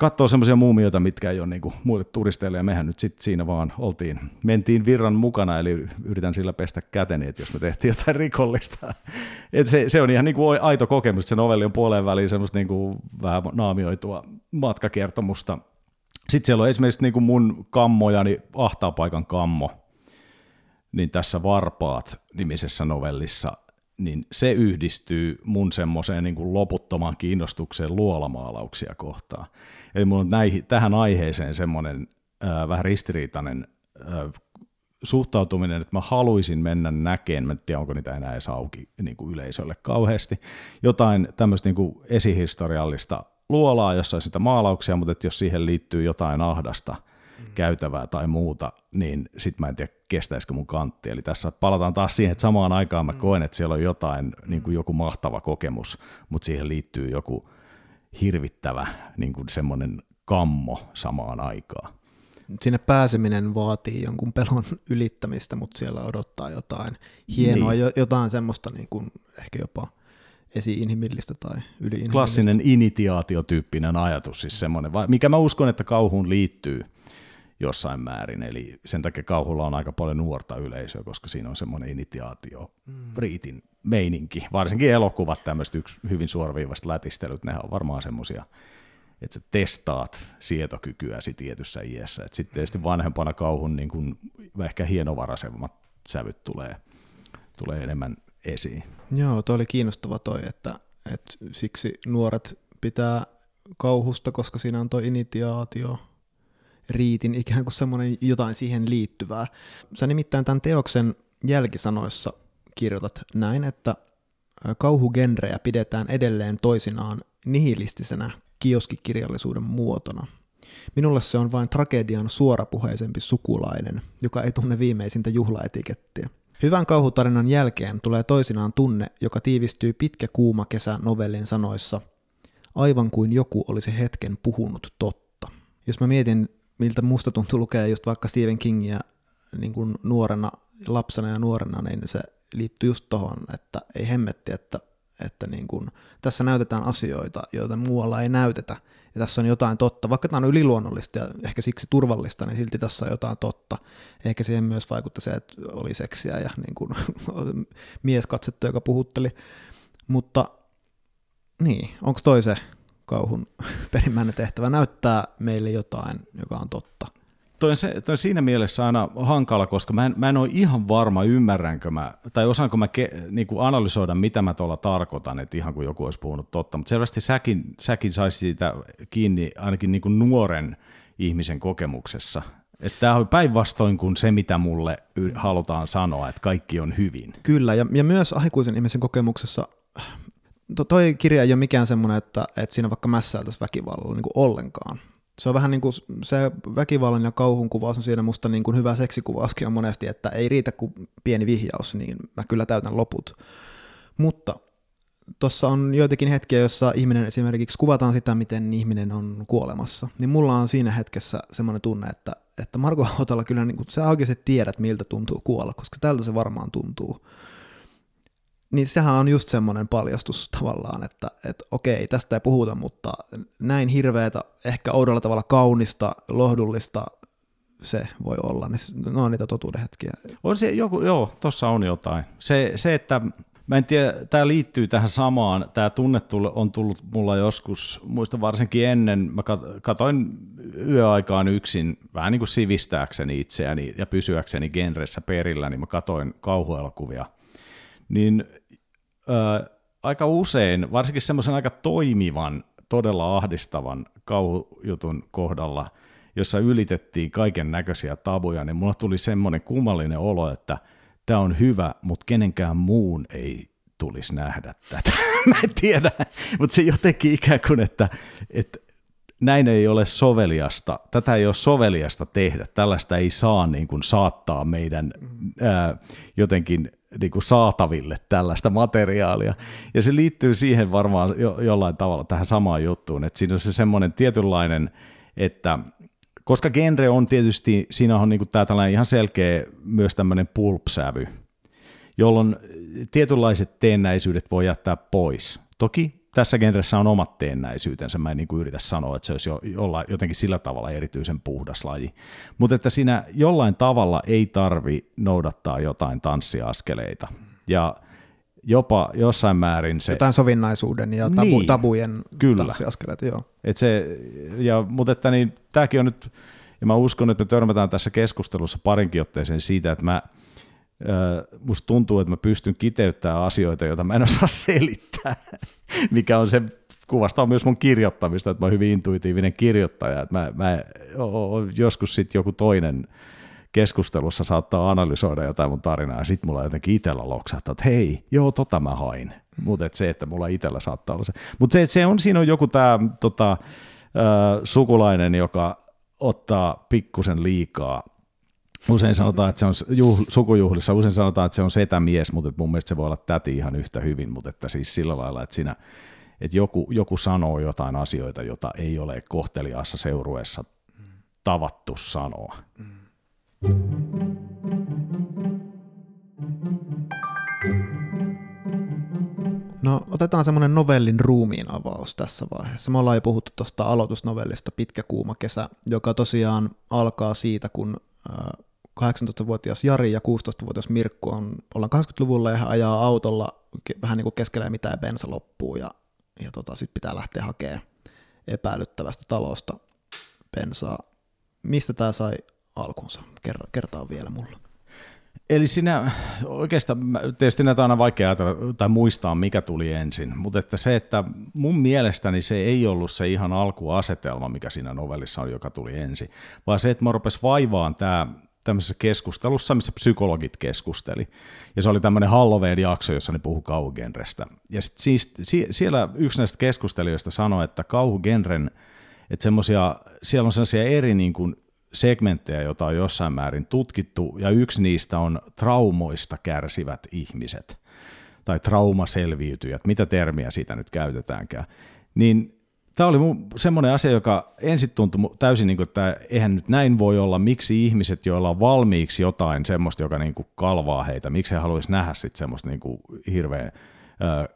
[SPEAKER 2] katsoa semmoisia muumioita, mitkä ei ole niinku muille turisteille, ja mehän nyt sitten siinä vaan oltiin, mentiin virran mukana, eli yritän sillä pestä käteni, että jos me tehtiin jotain rikollista. Et se, se, on ihan niinku aito kokemus, se novelli on puoleen väliin semmoista niinku vähän naamioitua matkakertomusta. Sitten siellä on esimerkiksi niinku mun kammojani, Ahtaapaikan kammo, niin tässä Varpaat nimisessä novellissa niin se yhdistyy mun semmoiseen niin kuin loputtomaan kiinnostukseen luolamaalauksia kohtaan. Eli mulla on näihin, tähän aiheeseen semmoinen äh, vähän ristiriitainen äh, suhtautuminen, että mä haluaisin mennä näkeen, mä en tiedä onko niitä enää edes auki niin kuin yleisölle kauheasti, jotain tämmöistä niin kuin esihistoriallista luolaa, jossa on sitä maalauksia, mutta että jos siihen liittyy jotain ahdasta – käytävää tai muuta, niin sit mä en tiedä kestäisikö mun kantti. Eli tässä palataan taas siihen, että samaan aikaan mä mm. koen, että siellä on jotain, niin kuin joku mahtava kokemus, mutta siihen liittyy joku hirvittävä niin kuin semmoinen kammo samaan aikaan.
[SPEAKER 1] Sinne pääseminen vaatii jonkun pelon ylittämistä, mutta siellä odottaa jotain hienoa, niin. jotain semmoista niin kuin ehkä jopa esi-inhimillistä tai yli
[SPEAKER 2] Klassinen initiaatiotyyppinen ajatus, siis semmoinen, mikä mä uskon, että kauhuun liittyy – jossain määrin. Eli sen takia kauhulla on aika paljon nuorta yleisöä, koska siinä on semmoinen initiaatio, mm. riitin meininki. Varsinkin elokuvat, tämmöiset yksi hyvin suoraviivaiset lätistelyt, ne on varmaan semmoisia, että sä testaat sietokykyäsi tietyssä iässä. Sitten tietysti vanhempana kauhun niin kun ehkä hienovaraisemmat sävyt tulee, tulee enemmän esiin.
[SPEAKER 1] Joo, toi oli kiinnostava toi, että, että siksi nuoret pitää kauhusta, koska siinä on tuo initiaatio, riitin, ikään kuin semmoinen jotain siihen liittyvää. Sä nimittäin tämän teoksen jälkisanoissa kirjoitat näin, että kauhugenrejä pidetään edelleen toisinaan nihilistisenä kioskikirjallisuuden muotona. Minulle se on vain tragedian suorapuheisempi sukulainen, joka ei tunne viimeisintä juhlaetikettiä. Hyvän kauhutarinan jälkeen tulee toisinaan tunne, joka tiivistyy pitkä kuuma kesä novellin sanoissa aivan kuin joku olisi hetken puhunut totta. Jos mä mietin, miltä musta tuntuu lukea just vaikka Stephen Kingia niin kuin nuorena, lapsena ja nuorena, niin se liittyy just tohon, että ei hemmetti, että, että niin kuin, tässä näytetään asioita, joita muualla ei näytetä, ja tässä on jotain totta, vaikka tämä on yliluonnollista ja ehkä siksi turvallista, niin silti tässä on jotain totta. Ehkä siihen myös vaikutti se, että oli seksiä ja niin kuin, (laughs) mieskatsetta, joka puhutteli. Mutta niin, onko toi se kauhun (laughs) perimmäinen tehtävä näyttää meille jotain, joka on totta?
[SPEAKER 2] Toi on, se, toi on siinä mielessä aina hankala, koska mä en, mä en ole ihan varma, ymmärränkö mä, tai osaanko mä ke, niin kuin analysoida, mitä mä tuolla tarkoitan, että ihan kuin joku olisi puhunut totta, mutta selvästi säkin, säkin saisi siitä kiinni ainakin niin kuin nuoren ihmisen kokemuksessa. Että tämä on päinvastoin kuin se, mitä mulle halutaan sanoa, että kaikki on hyvin.
[SPEAKER 1] Kyllä, ja, ja myös aikuisen ihmisen kokemuksessa to, toi kirja ei ole mikään semmoinen, että, että siinä vaikka mässäiltäisiin väkivallalla niin kuin ollenkaan. Se on vähän niin kuin se väkivallan ja kauhun kuvaus on siinä musta niin kuin hyvä seksikuvauskin on monesti, että ei riitä kuin pieni vihjaus, niin mä kyllä täytän loput. Mutta tuossa on joitakin hetkiä, joissa ihminen esimerkiksi kuvataan sitä, miten ihminen on kuolemassa, niin mulla on siinä hetkessä semmoinen tunne, että, että Marko Hautala kyllä niin kuin, sä oikeasti tiedät, miltä tuntuu kuolla, koska tältä se varmaan tuntuu niin sehän on just semmoinen paljastus tavallaan, että, että okei, tästä ei puhuta, mutta näin hirveätä, ehkä oudolla tavalla kaunista, lohdullista se voi olla, niin ne on niitä totuudenhetkiä.
[SPEAKER 2] On se joku, joo, tossa on jotain. Se, se että Mä en tiedä, tämä liittyy tähän samaan. Tämä tunne on tullut mulla joskus, muista varsinkin ennen, mä katoin yöaikaan yksin, vähän niin kuin sivistääkseni itseäni ja pysyäkseni genressä perillä, niin mä katoin kauhuelokuvia. Niin aika usein, varsinkin semmoisen aika toimivan, todella ahdistavan kauhujutun kohdalla, jossa ylitettiin kaiken näköisiä tabuja, niin mulla tuli semmoinen kummallinen olo, että tämä on hyvä, mutta kenenkään muun ei tulisi nähdä tätä. (laughs) Mä en tiedä, mutta se jotenkin ikään kuin, että, että näin ei ole soveliasta, tätä ei ole soveliasta tehdä, tällaista ei saa niin kuin saattaa meidän ää, jotenkin niin kuin saataville tällaista materiaalia. Ja se liittyy siihen varmaan jo, jollain tavalla tähän samaan juttuun, että siinä on se semmoinen tietynlainen, että koska genre on tietysti, siinä on niin tämä tällainen ihan selkeä myös tämmöinen pulpsävy, jolloin tietynlaiset teennäisyydet voi jättää pois. Toki tässä genressä on omat teennäisyytensä, mä en niin kuin yritä sanoa, että se olisi jo, jollain, jotenkin sillä tavalla erityisen puhdas laji, mutta että siinä jollain tavalla ei tarvi noudattaa jotain tanssiaskeleita, ja jopa jossain määrin se...
[SPEAKER 1] Jotain sovinnaisuuden ja tabu, niin, tabujen kyllä. tanssiaskeleita, joo.
[SPEAKER 2] Et se, ja, mutta että niin, tämäkin on nyt, ja mä uskon, että me törmätään tässä keskustelussa parinkin otteeseen siitä, että mä musta tuntuu, että mä pystyn kiteyttämään asioita, joita mä en osaa (laughs) selittää, mikä on se kuvastaa myös mun kirjoittamista, että mä oon hyvin intuitiivinen kirjoittaja, että mä, mä joskus sitten joku toinen keskustelussa saattaa analysoida jotain mun tarinaa, ja sitten mulla jotenkin itsellä loksahtaa, että hei, joo, tota mä hain. Mutta se, että mulla itsellä saattaa olla se. Mutta se, se on, siinä on joku tämä tota, sukulainen, joka ottaa pikkusen liikaa Usein sanotaan, että se on juhl, sukujuhlissa, usein sanotaan, että se on setämies, mutta mun mielestä se voi olla täti ihan yhtä hyvin, mutta että siis sillä lailla, että, siinä, että joku, joku sanoo jotain asioita, jota ei ole kohteliaassa seurueessa tavattu sanoa.
[SPEAKER 1] No otetaan semmoinen novellin ruumiin avaus tässä vaiheessa. Me ollaan jo puhuttu tuosta aloitusnovellista Pitkä kuuma kesä, joka tosiaan alkaa siitä, kun 18-vuotias Jari ja 16-vuotias Mirkku on, ollaan 80-luvulla ja he ajaa autolla vähän niin kuin keskellä mitään bensa loppuu ja, ja tota, sitten pitää lähteä hakemaan epäilyttävästä talosta bensaa. Mistä tämä sai alkunsa? Kerro, kertaa vielä mulle.
[SPEAKER 2] Eli sinä oikeastaan, tietysti näitä on aina vaikea ajatella tai muistaa, mikä tuli ensin, mutta että se, että mun mielestäni se ei ollut se ihan alkuasetelma, mikä siinä novellissa on, joka tuli ensin, vaan se, että mä vaivaan tämä tämmöisessä keskustelussa, missä psykologit keskusteli. Ja se oli tämmöinen Halloween-jakso, jossa ne puhu kauhugenrestä. Ja sit siis, siellä yksi näistä keskustelijoista sanoi, että kauhugenren, että semmosia, siellä on sellaisia eri niin kuin segmenttejä, joita on jossain määrin tutkittu, ja yksi niistä on traumoista kärsivät ihmiset, tai traumaselviytyjät, mitä termiä siitä nyt käytetäänkään. Niin tämä oli semmoinen asia, joka ensin tuntui täysin, niin kuin, että eihän nyt näin voi olla, miksi ihmiset, joilla on valmiiksi jotain semmoista, joka niin kuin kalvaa heitä, miksi he haluaisi nähdä sitten semmoista niin kuin hirveän ö,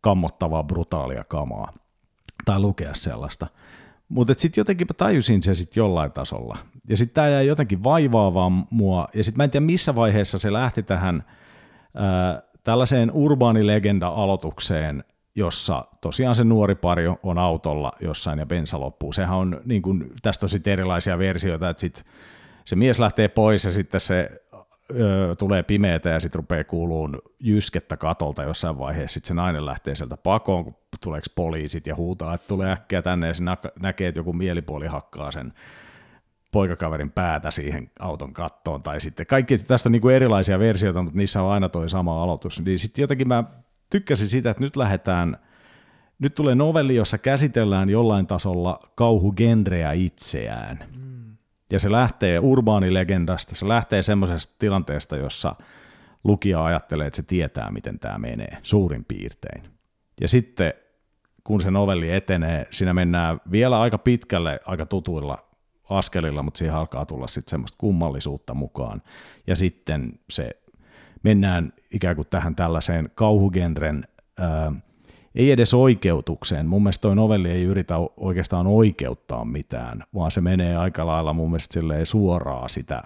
[SPEAKER 2] kammottavaa, brutaalia kamaa tai lukea sellaista. Mutta sitten jotenkin mä tajusin se sitten jollain tasolla. Ja sitten tämä jäi jotenkin vaivaavaan mua. Ja sitten mä en tiedä missä vaiheessa se lähti tähän ää, tällaiseen urbaanilegenda-aloitukseen, jossa tosiaan se nuori pari on autolla jossain ja bensa loppuu. Sehän on, niin kun, tästä on sitten erilaisia versioita, että sit se mies lähtee pois ja sitten se ö, tulee pimeätä ja sitten rupeaa kuuluun jyskettä katolta jossain vaiheessa. Sitten se nainen lähtee sieltä pakoon, kun tuleeko poliisit ja huutaa, että tulee äkkiä tänne ja se näkee, että joku mielipuoli hakkaa sen poikakaverin päätä siihen auton kattoon, tai sitten kaikki, tästä on niin kuin erilaisia versioita, mutta niissä on aina toi sama aloitus, niin sitten jotenkin mä tykkäsin sitä, että nyt lähdetään, nyt tulee novelli, jossa käsitellään jollain tasolla kauhugenreä itseään. Ja se lähtee urbaanilegendasta, se lähtee semmoisesta tilanteesta, jossa lukija ajattelee, että se tietää, miten tämä menee, suurin piirtein. Ja sitten kun se novelli etenee, siinä mennään vielä aika pitkälle, aika tutuilla askelilla, mutta siihen alkaa tulla sitten semmoista kummallisuutta mukaan. Ja sitten se mennään ikään kuin tähän tällaiseen kauhugenren, ää, ei edes oikeutukseen. Mun mielestä toi novelli ei yritä oikeastaan oikeuttaa mitään, vaan se menee aika lailla mun mielestä suoraan sitä,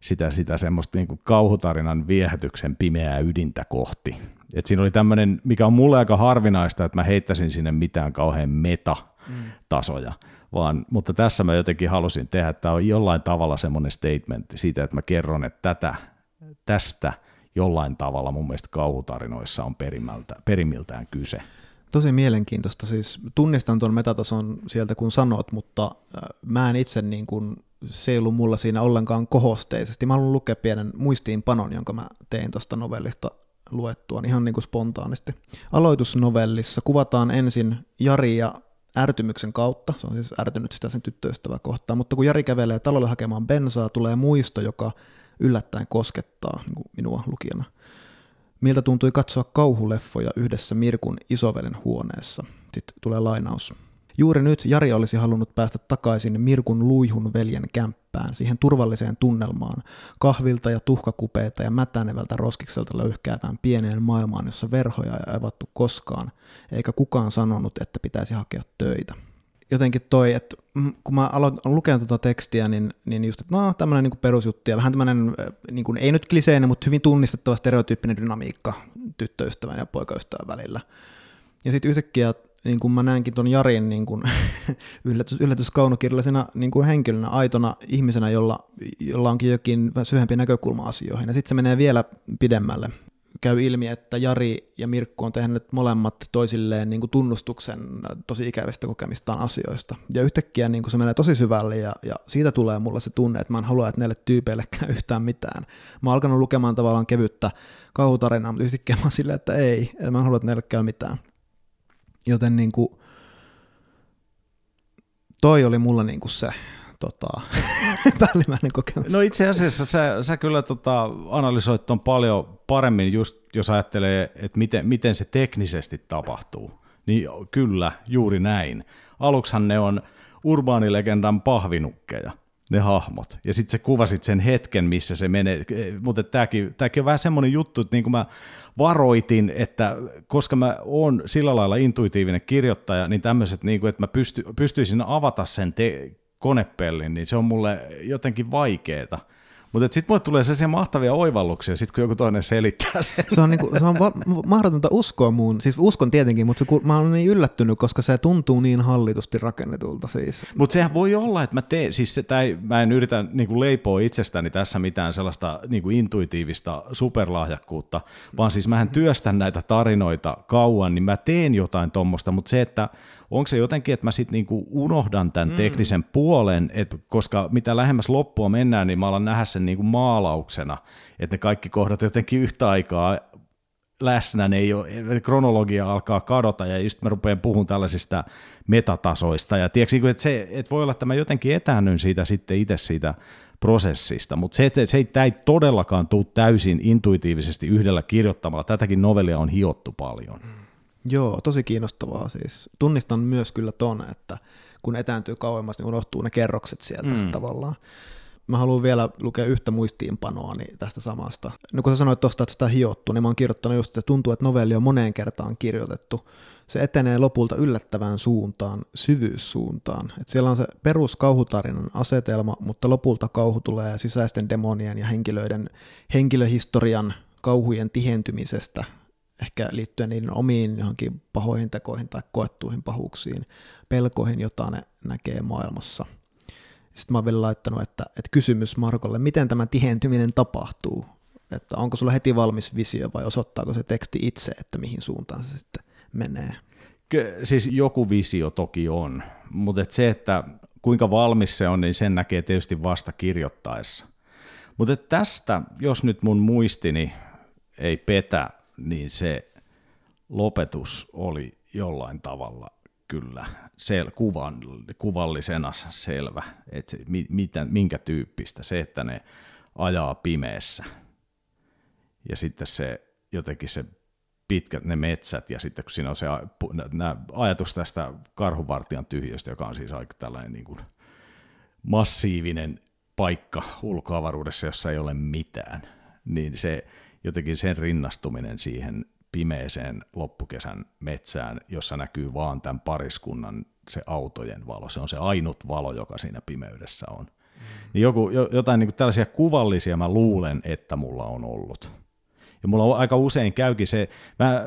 [SPEAKER 2] sitä, sitä semmoista niin kuin kauhutarinan viehätyksen pimeää ydintä kohti. Et siinä oli tämmöinen, mikä on mulle aika harvinaista, että mä heittäisin sinne mitään kauhean meta-tasoja, mm. vaan, mutta tässä mä jotenkin halusin tehdä, että tämä on jollain tavalla semmoinen statement siitä, että mä kerron, että tätä, tästä jollain tavalla mun mielestä kauhutarinoissa on perimältä, perimiltään kyse.
[SPEAKER 1] Tosi mielenkiintoista. Siis tunnistan tuon metatason sieltä kun sanot, mutta äh, mä en itse niin kuin, se ei ollut mulla siinä ollenkaan kohosteisesti. Mä haluan lukea pienen muistiinpanon, jonka mä tein tuosta novellista luettua ihan niin kuin spontaanisti. Aloitusnovellissa kuvataan ensin Jari ja ärtymyksen kautta, se on siis ärtynyt sitä sen tyttöystävää kohtaan, mutta kun Jari kävelee talolle hakemaan bensaa, tulee muisto, joka yllättäen koskettaa niin kuin minua lukijana. Miltä tuntui katsoa kauhuleffoja yhdessä Mirkun isovelen huoneessa. Sitten tulee lainaus. Juuri nyt Jari olisi halunnut päästä takaisin Mirkun luihun veljen kämppään, siihen turvalliseen tunnelmaan, kahvilta ja tuhkakupeita ja mätänevältä roskikselta löyhkäävään pieneen maailmaan, jossa verhoja ei avattu koskaan, eikä kukaan sanonut, että pitäisi hakea töitä jotenkin toi, että kun mä aloin lukemaan tuota tekstiä, niin, niin just, että no tämmöinen niin perusjuttu ja vähän tämmöinen, niin kuin, ei nyt kliseinen, mutta hyvin tunnistettava stereotyyppinen dynamiikka tyttöystävän ja poikaystävän välillä. Ja sitten yhtäkkiä niin kuin mä näenkin tuon Jarin niin kuin, (laughs) yllätys, yllätyskaunokirjallisena niin kuin henkilönä, aitona ihmisenä, jolla, jolla onkin jokin syvempi näkökulma asioihin. Ja sitten se menee vielä pidemmälle käy ilmi, että Jari ja Mirkku on tehnyt molemmat toisilleen niin kuin tunnustuksen tosi ikävistä kokemistaan asioista. Ja yhtäkkiä niin kuin se menee tosi syvälle ja, ja siitä tulee mulle se tunne, että mä en halua, että näille tyypeille käy yhtään mitään. Mä oon alkanut lukemaan tavallaan kevyttä kauhutarinaa, mutta yhtäkkiä mä oon silleen, että ei, mä en halua, että näille käy mitään. Joten niin kuin, toi oli mulla niin kuin se tota, (laughs) päällimmäinen kokemus.
[SPEAKER 2] No itse asiassa sä, sä kyllä tota, analysoit ton paljon paremmin, just jos ajattelee, että miten, miten se teknisesti tapahtuu. Niin kyllä, juuri näin. Aluksihan ne on urbaanilegendan pahvinukkeja, ne hahmot. Ja sitten sä kuvasit sen hetken, missä se menee. Mutta tämäkin on vähän semmoinen juttu, että niin kuin mä varoitin, että koska mä oon sillä lailla intuitiivinen kirjoittaja, niin tämmöiset, niin kuin, että mä pysty, pystyisin avata sen te- konepellin, niin se on mulle jotenkin vaikeeta. Mutta sitten mulle tulee sellaisia mahtavia oivalluksia, sit kun joku toinen selittää sen.
[SPEAKER 1] Se on, niinku, se on va- mahdotonta uskoa muun, siis uskon tietenkin, mutta se, mä oon niin yllättynyt, koska se tuntuu niin hallitusti rakennetulta siis.
[SPEAKER 2] Mutta sehän voi olla, että mä teen, siis se, tai mä en yritä niinku leipoa itsestäni tässä mitään sellaista niinku intuitiivista superlahjakkuutta, vaan siis mähän työstän näitä tarinoita kauan, niin mä teen jotain tuommoista, mutta se, että onko se jotenkin, että mä sitten niinku unohdan tämän mm. teknisen puolen, että koska mitä lähemmäs loppua mennään, niin mä alan nähdä sen niinku maalauksena, että ne kaikki kohdat jotenkin yhtä aikaa läsnä, ne ei ole, kronologia alkaa kadota ja just mä rupean puhun tällaisista metatasoista ja tiedätkö, että, se, että voi olla, että mä jotenkin etäännyn siitä sitten itse siitä prosessista, mutta se, se ei, tämä ei todellakaan tule täysin intuitiivisesti yhdellä kirjoittamalla, tätäkin novellia on hiottu paljon. Mm.
[SPEAKER 1] Joo, tosi kiinnostavaa siis. Tunnistan myös kyllä ton, että kun etääntyy kauemmas, niin unohtuu ne kerrokset sieltä mm. tavallaan. Mä haluan vielä lukea yhtä muistiinpanoa niin tästä samasta. No kun sä sanoit tuosta, että sitä hiottu, niin mä oon kirjoittanut just, että tuntuu, että novelli on moneen kertaan kirjoitettu. Se etenee lopulta yllättävään suuntaan, syvyyssuuntaan. Et siellä on se perus kauhutarinan asetelma, mutta lopulta kauhu tulee sisäisten demonien ja henkilöiden henkilöhistorian kauhujen tihentymisestä, ehkä liittyen niiden omiin johonkin pahoihin tekoihin tai koettuihin pahuuksiin, pelkoihin, jota ne näkee maailmassa – sitten mä oon vielä laittanut, että, että kysymys Markolle, miten tämä tihentyminen tapahtuu? Että onko sulla heti valmis visio vai osoittaako se teksti itse, että mihin suuntaan se sitten menee?
[SPEAKER 2] Siis joku visio toki on, mutta et se, että kuinka valmis se on, niin sen näkee tietysti vasta kirjoittaessa. Mutta tästä, jos nyt mun muistini ei petä, niin se lopetus oli jollain tavalla kyllä sel, kuvan, kuvallisena selvä, että mitä, minkä tyyppistä se, että ne ajaa pimeässä. Ja sitten se jotenkin se pitkät ne metsät ja sitten kun siinä on se nämä ajatus tästä karhuvartijan tyhjöstä, joka on siis aika tällainen niin kuin massiivinen paikka ulkoavaruudessa, jossa ei ole mitään, niin se jotenkin sen rinnastuminen siihen pimeeseen loppukesän metsään, jossa näkyy vaan tämän pariskunnan se autojen valo. Se on se ainut valo, joka siinä pimeydessä on. Mm. Niin joku, jotain niin kuin tällaisia kuvallisia mä luulen, että mulla on ollut. Ja mulla on aika usein käykin se, mä,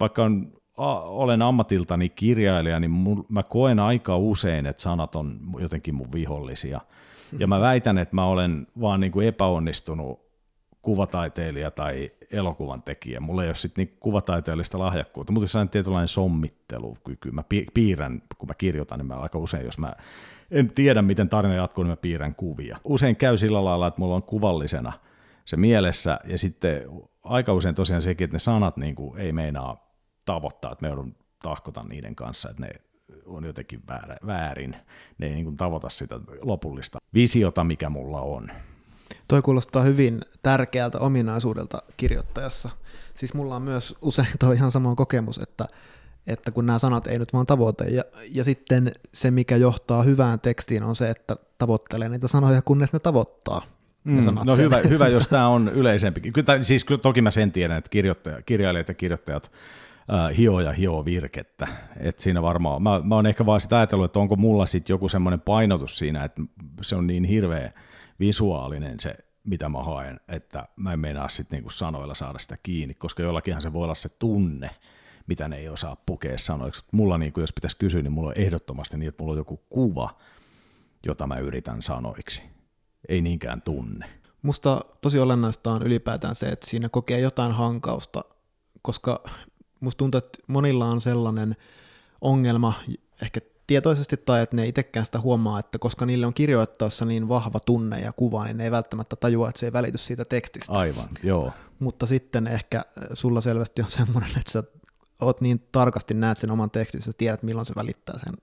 [SPEAKER 2] vaikka on, a, olen ammatiltani kirjailija, niin mun, mä koen aika usein, että sanat on jotenkin mun vihollisia. Ja mä väitän, että mä olen vaan niin kuin epäonnistunut kuvataiteilija tai elokuvan tekijä. Mulla ei ole sitten niin kuvataiteellista lahjakkuutta, mutta on tietynlainen sommittelukyky. Mä piirrän, kun mä kirjoitan, niin mä aika usein, jos mä en tiedä, miten tarina jatkuu, niin mä piirrän kuvia. Usein käy sillä lailla, että mulla on kuvallisena se mielessä, ja sitten aika usein tosiaan sekin, että ne sanat niin kuin ei meinaa tavoittaa, että me joudun tahkota niiden kanssa, että ne on jotenkin väärin. Ne ei niin kuin tavoita sitä lopullista visiota, mikä mulla on.
[SPEAKER 1] Toi kuulostaa hyvin tärkeältä ominaisuudelta kirjoittajassa. Siis mulla on myös usein tuo ihan sama kokemus, että, että kun nämä sanat ei nyt vaan tavoite, ja, ja sitten se, mikä johtaa hyvään tekstiin, on se, että tavoittelee niitä sanoja, kunnes ne tavoittaa.
[SPEAKER 2] Mm, no hyvä, hyvä, jos tämä on yleisempi. Kyllä, siis kyllä, toki mä sen tiedän, että kirjoittaja, kirjailijat ja kirjoittajat äh, hio ja hio virkettä. Et siinä varmaan, mä, mä oon ehkä vaan sitä ajatellut, että onko mulla sitten joku semmoinen painotus siinä, että se on niin hirveä visuaalinen se, mitä mä haen, että mä en meinaa sitten niinku sanoilla saada sitä kiinni, koska jollakinhan se voi olla se tunne, mitä ne ei osaa pukea sanoiksi. Mulla, niinku, jos pitäisi kysyä, niin mulla on ehdottomasti niin, että mulla on joku kuva, jota mä yritän sanoiksi. Ei niinkään tunne.
[SPEAKER 1] Musta tosi olennaista on ylipäätään se, että siinä kokee jotain hankausta, koska musta tuntuu, että monilla on sellainen ongelma, ehkä tietoisesti tai että ne itsekään sitä huomaa, että koska niille on kirjoittaessa niin vahva tunne ja kuva, niin ne ei välttämättä tajua, että se ei välity siitä tekstistä.
[SPEAKER 2] Aivan, joo.
[SPEAKER 1] Mutta sitten ehkä äh, sulla selvästi on semmoinen, että sä oot niin tarkasti näet sen oman tekstin, sä tiedät milloin se välittää sen,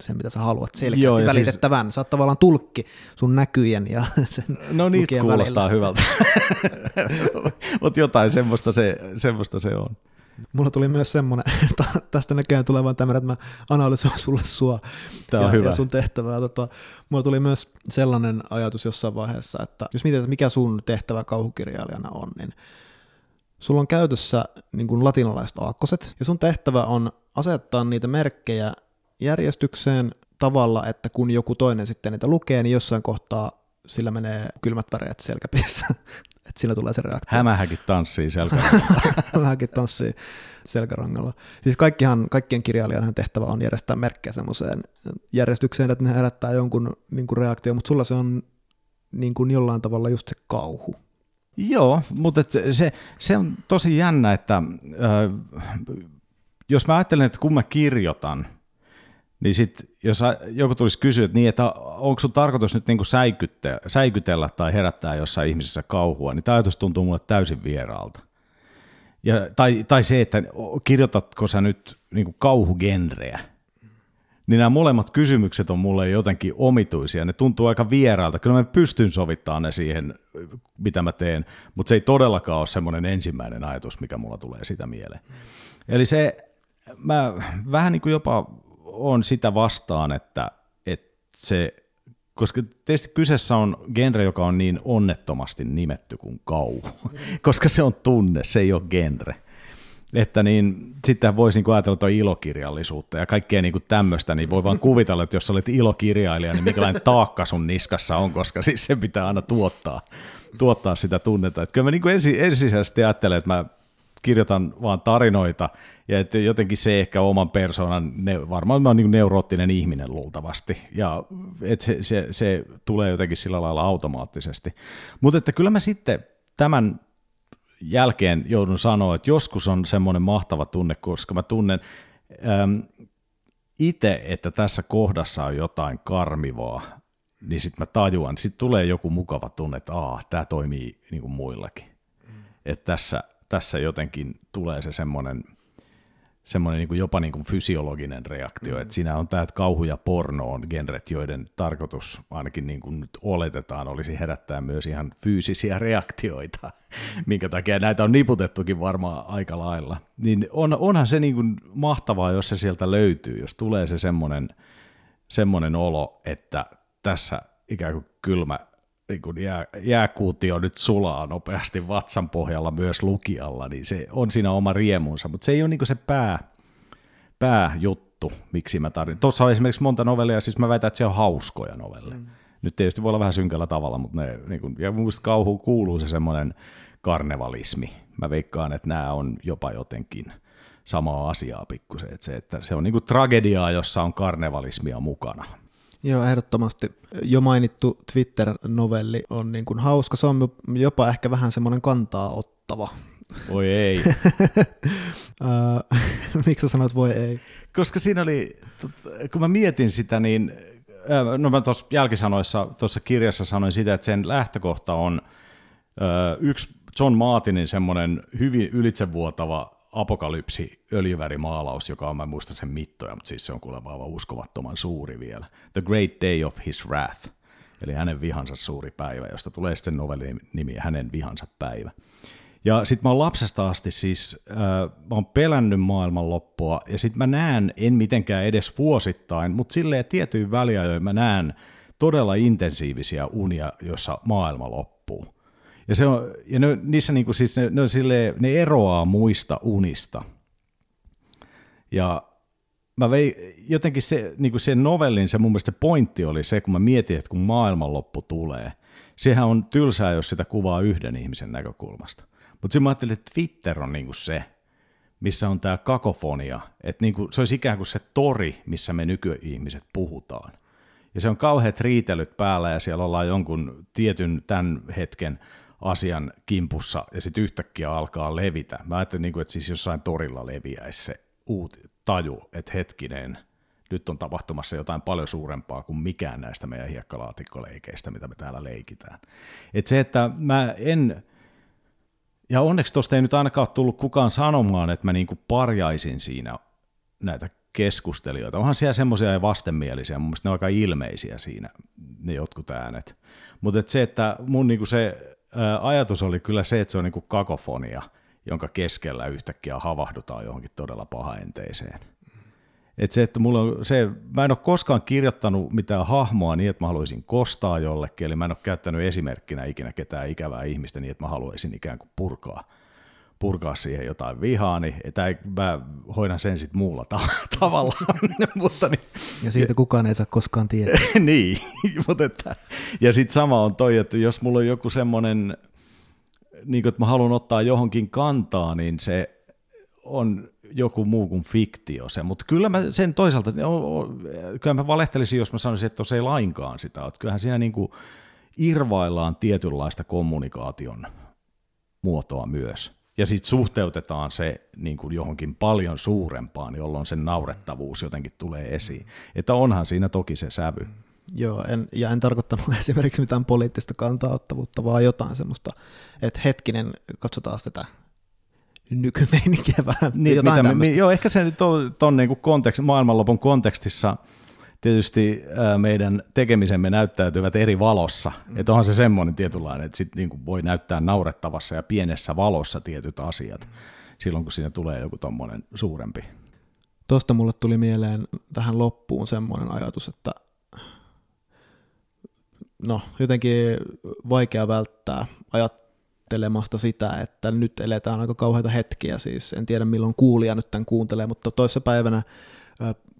[SPEAKER 1] sen mitä sä haluat selkeästi Joo, siis- välitettävän. Siis... Sä oot tavallaan tulkki sun näkyjen ja (laughs) sen
[SPEAKER 2] No niitä kuulostaa välillä. hyvältä, (laughs) mutta jotain semmoista se, semmoista se on.
[SPEAKER 1] Mulla tuli myös semmoinen, (laughs) tästä näköjään tulee vaan tämmöinen, että mä analysoin sulle sua
[SPEAKER 2] Tämä on
[SPEAKER 1] ja,
[SPEAKER 2] hyvä.
[SPEAKER 1] ja sun tehtävää. Tota, mulla tuli myös sellainen ajatus jossain vaiheessa, että jos mietitään, mikä sun tehtävä kauhukirjailijana on, niin sulla on käytössä niin kuin latinalaiset aakkoset, ja sun tehtävä on asettaa niitä merkkejä järjestykseen tavalla, että kun joku toinen sitten niitä lukee, niin jossain kohtaa sillä menee kylmät väreet selkäpiissä (laughs) että sillä tulee se reaktio.
[SPEAKER 2] Hämähäkin tanssii selkärangalla. (laughs)
[SPEAKER 1] Hämähäkin tanssii selkärangalla. Siis kaikkihan, kaikkien kirjailijan tehtävä on järjestää merkkejä semmoiseen järjestykseen, että ne herättää jonkun niin kuin reaktio, mutta sulla se on niin kuin jollain tavalla just se kauhu.
[SPEAKER 2] Joo, mutta se, se on tosi jännä, että äh, jos mä ajattelen, että kun mä kirjoitan, niin sit, jos joku tulisi kysyä, että, niin, että onko sun tarkoitus nyt niin säikytellä, tai herättää jossain ihmisessä kauhua, niin tämä ajatus tuntuu mulle täysin vieraalta. Ja, tai, tai se, että kirjoitatko sä nyt niin kauhugenreä, niin nämä molemmat kysymykset on mulle jotenkin omituisia. Ne tuntuu aika vierailta. Kyllä mä pystyn sovittamaan ne siihen, mitä mä teen, mutta se ei todellakaan ole semmoinen ensimmäinen ajatus, mikä mulla tulee sitä mieleen. Eli se, mä vähän niin kuin jopa on sitä vastaan, että, että se, koska tietysti kyseessä on genre, joka on niin onnettomasti nimetty kuin kauhu, (laughs) koska se on tunne, se ei ole genre että niin, sitten voisi niin ajatella tuo ilokirjallisuutta ja kaikkea niin kuin tämmöistä, niin voi vaan kuvitella, että jos olet ilokirjailija, niin mikälainen taakka sun niskassa on, koska siis se pitää aina tuottaa, tuottaa sitä tunnetta. Että kyllä mä niin kuin ensi, ensisijaisesti ajattelen, että mä kirjoitan vaan tarinoita, ja että jotenkin se ehkä oman persoonan, ne, varmaan mä oon niin neuroottinen ihminen luultavasti, ja että se, se, se tulee jotenkin sillä lailla automaattisesti. Mutta että kyllä mä sitten tämän jälkeen joudun sanoa, että joskus on semmoinen mahtava tunne, koska mä tunnen ähm, itse, että tässä kohdassa on jotain karmivaa, niin sitten mä tajuan, sitten tulee joku mukava tunne, että tämä toimii niin kuin muillakin. Mm. Että tässä, tässä jotenkin tulee se semmoinen semmoinen niin kuin jopa niin kuin fysiologinen reaktio, mm. että siinä on tämä, kauhu ja porno on genret, joiden tarkoitus ainakin niin kuin nyt oletetaan olisi herättää myös ihan fyysisiä reaktioita, mm. minkä takia näitä on niputettukin varmaan aika lailla. Niin on, onhan se niin kuin mahtavaa, jos se sieltä löytyy, jos tulee se semmoinen, semmoinen olo, että tässä ikään kuin kylmä niin kuin jää, jääkuutio nyt sulaa nopeasti vatsan pohjalla myös lukijalla, niin se on siinä oma riemunsa, mutta se ei ole niin se pää, pääjuttu, miksi mä tarvitsen. Tuossa on esimerkiksi monta novellia, siis mä väitän, että se on hauskoja novelleja. Mm. Nyt tietysti voi olla vähän synkällä tavalla, mutta ne, niin kuin, ja muista kauhuun kuuluu se semmoinen karnevalismi. Mä veikkaan, että nämä on jopa jotenkin samaa asiaa pikkusen, että se, että se on niin tragediaa, jossa on karnevalismia mukana.
[SPEAKER 1] Joo, ehdottomasti. Jo mainittu Twitter-novelli on niin kuin hauska. Se on jopa ehkä vähän semmoinen kantaa ottava.
[SPEAKER 2] Voi ei. (laughs)
[SPEAKER 1] Miksi sä sanoit voi ei?
[SPEAKER 2] Koska siinä oli, kun mä mietin sitä, niin no mä tuossa jälkisanoissa, tuossa kirjassa sanoin sitä, että sen lähtökohta on yksi John Martinin semmoinen hyvin ylitsevuotava apokalypsi öljyvärimaalaus, joka on, mä muista sen mittoja, mutta siis se on kuulemma aivan uskomattoman suuri vielä. The Great Day of His Wrath, eli hänen vihansa suuri päivä, josta tulee sitten novellin nimi Hänen vihansa päivä. Ja sitten mä oon lapsesta asti siis, äh, mä oon pelännyt maailmanloppua, ja sitten mä näen, en mitenkään edes vuosittain, mutta silleen tietyin väliajoin mä näen todella intensiivisiä unia, jossa maailma loppuu. Ja, se on, ja ne, niissä niinku siis ne, ne, silleen, ne eroaa muista unista. Ja mä vei, jotenkin se, niin kuin se novellin, se mun mielestä se pointti oli se, kun mä mietin, että kun maailmanloppu tulee, sehän on tylsää, jos sitä kuvaa yhden ihmisen näkökulmasta. Mutta sitten mä ajattelin, että Twitter on niin kuin se, missä on tämä kakofonia, että niin kuin, se olisi ikään kuin se tori, missä me nykyihmiset puhutaan. Ja se on kauheat riitelyt päällä ja siellä ollaan jonkun tietyn tämän hetken asian kimpussa ja sitten yhtäkkiä alkaa levitä. Mä ajattelin, niin kuin, että siis jossain torilla leviäisi se uut, taju, että hetkinen, nyt on tapahtumassa jotain paljon suurempaa kuin mikään näistä meidän hiekkalaatikkoleikeistä, mitä me täällä leikitään. Et se, että mä en, ja onneksi tuosta ei nyt ainakaan tullut kukaan sanomaan, että mä niinku parjaisin siinä näitä keskustelijoita. Onhan siellä semmoisia ja vastenmielisiä, mun mielestä ne on aika ilmeisiä siinä, ne jotkut äänet. Mutta et se, että mun niinku se ajatus oli kyllä se, että se on niin kuin kakofonia, jonka keskellä yhtäkkiä havahdutaan johonkin todella pahaenteiseen. Et se, että mulla on se, mä en ole koskaan kirjoittanut mitään hahmoa niin, että mä haluaisin kostaa jollekin, eli mä en ole käyttänyt esimerkkinä ikinä ketään ikävää ihmistä niin, että mä haluaisin ikään kuin purkaa purkaa siihen jotain vihaa, niin että mä hoidan sen sitten muulla ta- (laughs) tavalla. (laughs) mutta niin,
[SPEAKER 1] ja siitä kukaan ei saa koskaan tietää. (laughs)
[SPEAKER 2] niin, mutta että, ja sitten sama on toi, että jos mulla on joku semmoinen, niin että mä haluan ottaa johonkin kantaa, niin se on joku muu kuin fiktio se, mutta kyllä mä sen toisaalta, kyllä mä valehtelisin, jos mä sanoisin, että se ei lainkaan sitä, että kyllähän siinä niin kuin irvaillaan tietynlaista kommunikaation muotoa myös ja sitten suhteutetaan se niin kuin johonkin paljon suurempaan, jolloin sen naurettavuus jotenkin tulee esiin. Että onhan siinä toki se sävy.
[SPEAKER 1] Joo, en, ja en tarkoittanut (laughs) esimerkiksi mitään poliittista kantaottavuutta, vaan jotain semmoista, että hetkinen, katsotaan tätä nykymeininkiä vähän.
[SPEAKER 2] Niin, mitä me, joo, ehkä se nyt on tuon niin kontekst, maailmanlopun kontekstissa tietysti meidän tekemisemme näyttäytyvät eri valossa. Mm. Että onhan se semmoinen tietynlainen, että sit niin kuin voi näyttää naurettavassa ja pienessä valossa tietyt asiat mm. silloin, kun siinä tulee joku tuommoinen suurempi.
[SPEAKER 1] Tuosta mulle tuli mieleen tähän loppuun semmoinen ajatus, että no, jotenkin vaikea välttää ajattelemasta sitä, että nyt eletään aika kauheita hetkiä, siis en tiedä milloin kuulija nyt tämän kuuntelee, mutta toissa päivänä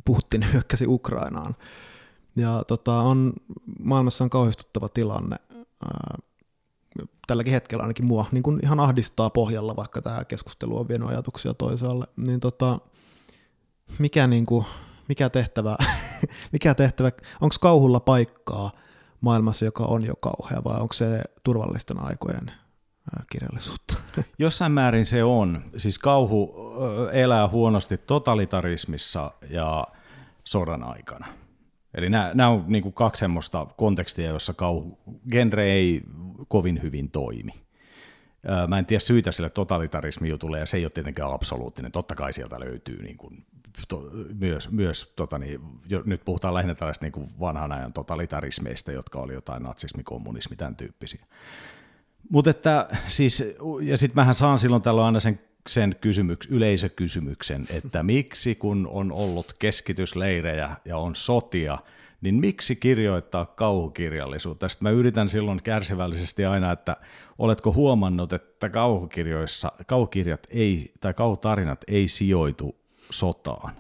[SPEAKER 1] Putin (laughs) hyökkäsi Ukrainaan. Ja tota, on, maailmassa on kauhistuttava tilanne. Tälläkin hetkellä ainakin mua niin kuin ihan ahdistaa pohjalla, vaikka tämä keskustelu on vienyt ajatuksia toisaalle. Niin tota, mikä, niin kuin, mikä tehtävä, (laughs) mikä tehtävä onko kauhulla paikkaa maailmassa, joka on jo kauhea, vai onko se turvallisten aikojen kirjallisuutta? (laughs)
[SPEAKER 2] Jossain määrin se on. Siis kauhu elää huonosti totalitarismissa ja sodan aikana. Eli nämä, nämä on niin kuin kaksi semmoista kontekstia, jossa kauhu, genre ei kovin hyvin toimi. Mä en tiedä syitä sille totalitarismi-jutulle, ja se ei ole tietenkään absoluuttinen. Totta kai sieltä löytyy niin kuin to, myös, myös tota niin, jo, nyt puhutaan lähinnä tällaista niin vanhan ajan totalitarismeista, jotka oli jotain natsismi, kommunismi, tämän tyyppisiä. Mutta että siis, ja sitten mähän saan silloin tällöin aina sen, sen kysymyks, yleisökysymyksen, että (laughs) miksi kun on ollut keskitysleirejä ja on sotia, niin miksi kirjoittaa kauhukirjallisuutta? Sitten mä yritän silloin kärsivällisesti aina, että oletko huomannut, että kauhukirjoissa, kauhukirjat ei, tai kauhutarinat ei sijoitu sotaan,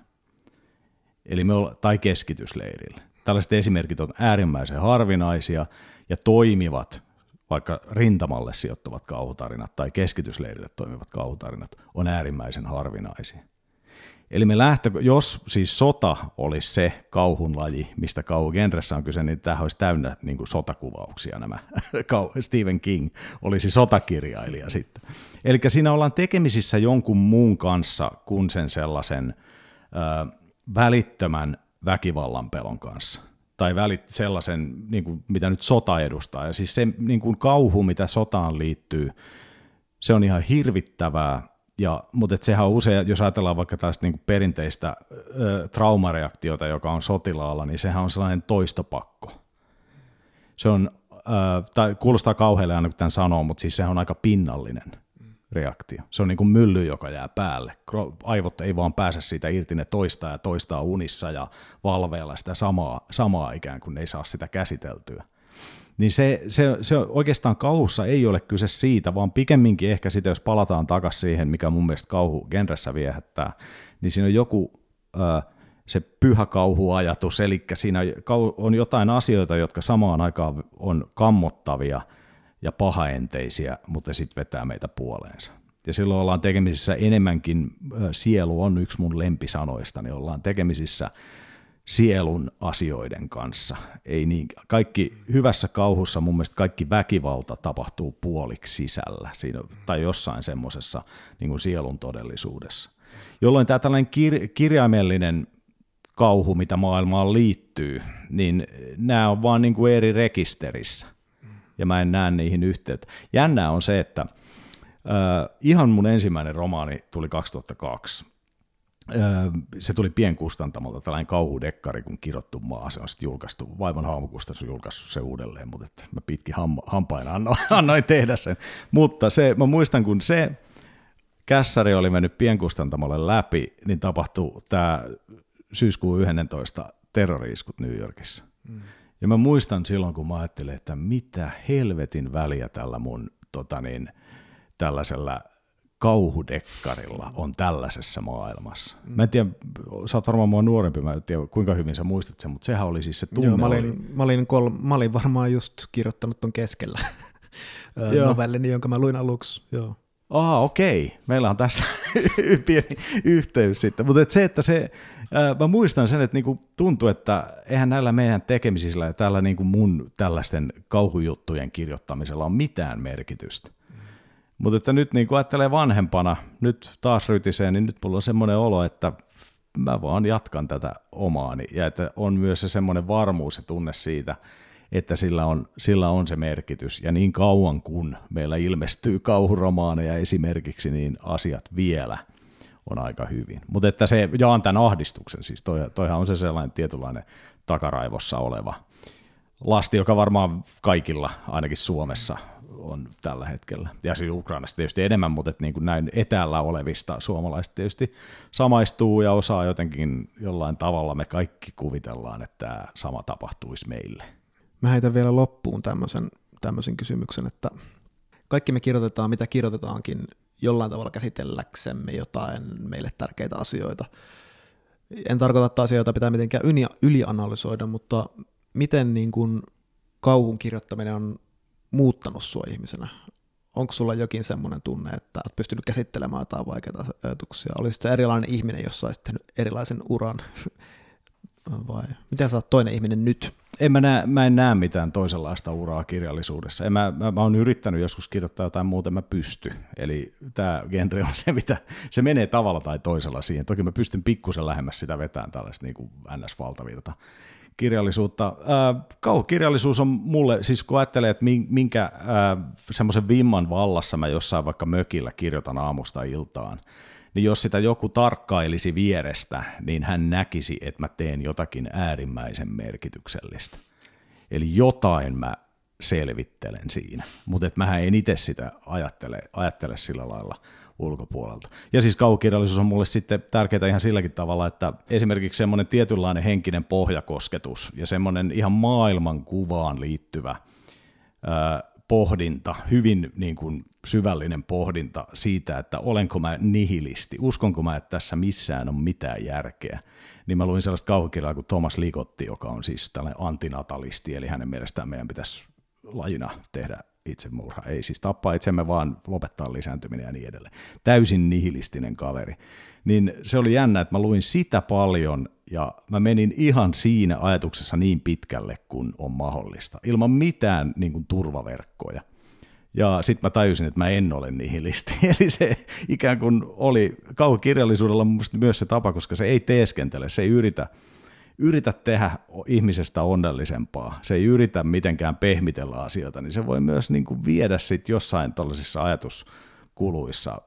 [SPEAKER 2] eli me olla, tai keskitysleirille. Tällaiset esimerkit on äärimmäisen harvinaisia ja toimivat, vaikka rintamalle sijoittuvat kauhutarinat tai keskitysleirille toimivat kauhutarinat on äärimmäisen harvinaisia. Eli me lähtö, jos siis sota olisi se kauhun laji, mistä kauhugenressä on kyse, niin tämä olisi täynnä niin kuin sotakuvauksia nämä. (laughs) Stephen King olisi sotakirjailija sitten. Eli siinä ollaan tekemisissä jonkun muun kanssa kuin sen sellaisen ö, välittömän väkivallan pelon kanssa. Tai välit, sellaisen, niin kuin, mitä nyt sota edustaa. Ja siis se niin kuin kauhu, mitä sotaan liittyy, se on ihan hirvittävää, ja, mutta et sehän on usein, jos ajatellaan vaikka tästä niin perinteistä ö, traumareaktiota, joka on sotilaalla, niin sehän on sellainen toistopakko. Se on, ö, tai kuulostaa kauhealle aina kun tämän sanoo, mutta siis sehän on aika pinnallinen reaktio. Se on niin kuin mylly, joka jää päälle. Aivot ei vaan pääse siitä irti, ne toistaa ja toistaa unissa ja valveilla sitä samaa, samaa ikään kuin ne ei saa sitä käsiteltyä niin se, se, se oikeastaan kauhussa ei ole kyse siitä, vaan pikemminkin ehkä sitä, jos palataan takaisin siihen, mikä mun mielestä kauhu genressä viehättää, niin siinä on joku ö, se pyhä kauhuajatus, eli siinä on jotain asioita, jotka samaan aikaan on kammottavia ja pahaenteisiä, mutta sitten vetää meitä puoleensa. Ja silloin ollaan tekemisissä enemmänkin, sielu on yksi mun lempisanoista, niin ollaan tekemisissä sielun asioiden kanssa. Ei niin, kaikki hyvässä kauhussa mun mielestä kaikki väkivalta tapahtuu puoliksi sisällä siinä, tai jossain semmoisessa niin sielun todellisuudessa. Jolloin tämä tällainen kir- kirjaimellinen kauhu, mitä maailmaan liittyy, niin nämä on vaan niin kuin eri rekisterissä. Ja mä en näe niihin yhteyttä. Jännää on se, että äh, ihan mun ensimmäinen romaani tuli 2002 se tuli pienkustantamolta, tällainen kauhudekkari kun kirottu maa, se on sitten julkaistu, Vaivan haamukustannus on julkaissut se uudelleen, mutta että mä pitkin ham, hampain annoin, (laughs) annoin tehdä sen. Mutta se, mä muistan, kun se kässäri oli mennyt pienkustantamolle läpi, niin tapahtui tämä syyskuun 11 terroriiskut New Yorkissa. Mm. Ja mä muistan silloin, kun mä ajattelin, että mitä helvetin väliä tällä mun tota niin, tällaisella kauhudekkarilla on tällaisessa maailmassa. Mm. Mä en tiedä, sä oot varmaan mua nuorempi, mä en tiedä kuinka hyvin sä muistat sen, mutta sehän oli siis se tunne.
[SPEAKER 1] Joo, mä olin, oli... mä olin, kol, mä olin varmaan just kirjoittanut ton keskellä (laughs) novellini, jonka mä luin aluksi. Joo.
[SPEAKER 2] Aha, okei. Meillä on tässä (laughs) pieni yhteys sitten. Mutta et se, että se, mä muistan sen, että niinku tuntuu, että eihän näillä meidän tekemisillä ja tällä niinku mun tällaisten kauhujuttujen kirjoittamisella on mitään merkitystä. Mutta että nyt niin ajattelee vanhempana, nyt taas rytiseen, niin nyt mulla on semmoinen olo, että mä vaan jatkan tätä omaani ja että on myös se semmoinen varmuus ja tunne siitä, että sillä on, sillä on se merkitys. Ja niin kauan kun meillä ilmestyy kauhuromaaneja esimerkiksi, niin asiat vielä on aika hyvin. Mutta että se jaan tämän ahdistuksen, siis toi, toihan on se sellainen tietynlainen takaraivossa oleva lasti, joka varmaan kaikilla, ainakin Suomessa, on tällä hetkellä. Ja siis Ukrainassa tietysti enemmän, mutta että niin kuin näin etäällä olevista suomalaisista tietysti samaistuu ja osaa jotenkin jollain tavalla me kaikki kuvitellaan, että tämä sama tapahtuisi meille.
[SPEAKER 1] Mä heitän vielä loppuun tämmöisen, tämmöisen kysymyksen, että kaikki me kirjoitetaan, mitä kirjoitetaankin jollain tavalla käsitelläksemme jotain meille tärkeitä asioita. En tarkoita, että asioita pitää mitenkään ylianalysoida, mutta miten niin kuin kauhun kirjoittaminen on muuttanut sua ihmisenä? Onko sulla jokin semmoinen tunne, että olet pystynyt käsittelemään jotain vaikeita ajatuksia? Olisit se erilainen ihminen, jos olisit tehnyt erilaisen uran? (laughs) Vai miten sä oot toinen ihminen nyt?
[SPEAKER 2] En mä, näe, mä en näe mitään toisenlaista uraa kirjallisuudessa. En mä, mä, mä oon yrittänyt joskus kirjoittaa jotain muuta, mä pysty. Eli tämä genre on se, mitä se menee tavalla tai toisella siihen. Toki mä pystyn pikkusen lähemmäs sitä vetämään tällaista niin kuin NS-valtavirta kirjallisuutta. kauhukirjallisuus on mulle, siis kun ajattelee, että minkä semmoisen vimman vallassa mä jossain vaikka mökillä kirjoitan aamusta iltaan, niin jos sitä joku tarkkailisi vierestä, niin hän näkisi, että mä teen jotakin äärimmäisen merkityksellistä. Eli jotain mä selvittelen siinä, mutta että mähän en itse sitä ajattele, ajattele sillä lailla – ulkopuolelta. Ja siis kaukirjallisuus on mulle sitten tärkeää ihan silläkin tavalla, että esimerkiksi semmoinen tietynlainen henkinen pohjakosketus ja semmoinen ihan maailman kuvaan liittyvä pohdinta, hyvin niin kuin syvällinen pohdinta siitä, että olenko mä nihilisti, uskonko mä, että tässä missään on mitään järkeä, niin mä luin sellaista kauhukirjaa kuin Thomas Ligotti, joka on siis tällainen antinatalisti, eli hänen mielestään meidän pitäisi lajina tehdä itsemurha. Ei siis tappaa itsemme, vaan lopettaa lisääntyminen ja niin edelleen. Täysin nihilistinen kaveri. Niin se oli jännä, että mä luin sitä paljon ja mä menin ihan siinä ajatuksessa niin pitkälle kuin on mahdollista, ilman mitään niin kuin, turvaverkkoja. Ja sitten mä tajusin, että mä en ole nihilisti. (laughs) Eli se ikään kuin oli kauhukirjallisuudella myös se tapa, koska se ei teeskentele, se ei yritä yritä tehdä ihmisestä onnellisempaa, se ei yritä mitenkään pehmitellä asioita, niin se voi myös niin kuin viedä sit jossain tällaisissa ajatuskuluissa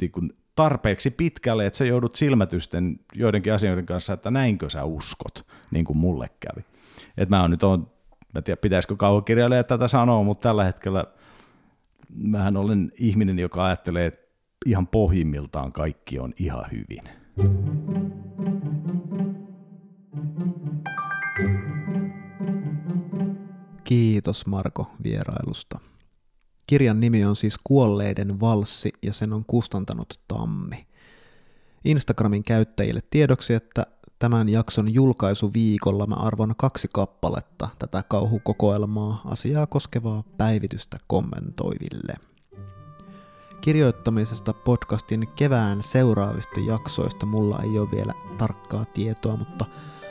[SPEAKER 2] niin kuin tarpeeksi pitkälle, että sä joudut silmätysten joidenkin asioiden kanssa, että näinkö sä uskot, niin kuin mulle kävi. Et mä on nyt on, mä tiedä pitäisikö kauhukirjailija tätä sanoa, mutta tällä hetkellä mähän olen ihminen, joka ajattelee, että ihan pohjimmiltaan kaikki on ihan hyvin.
[SPEAKER 1] Kiitos Marko vierailusta. Kirjan nimi on siis Kuolleiden valssi ja sen on kustantanut Tammi. Instagramin käyttäjille tiedoksi, että tämän jakson julkaisuviikolla mä arvon kaksi kappaletta tätä kauhukokoelmaa asiaa koskevaa päivitystä kommentoiville. Kirjoittamisesta podcastin kevään seuraavista jaksoista mulla ei ole vielä tarkkaa tietoa, mutta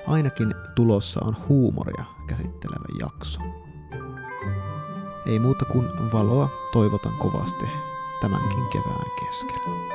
[SPEAKER 1] ainakin tulossa on huumoria käsittelevä jakso. Ei muuta kuin valoa toivotan kovasti tämänkin kevään keskellä.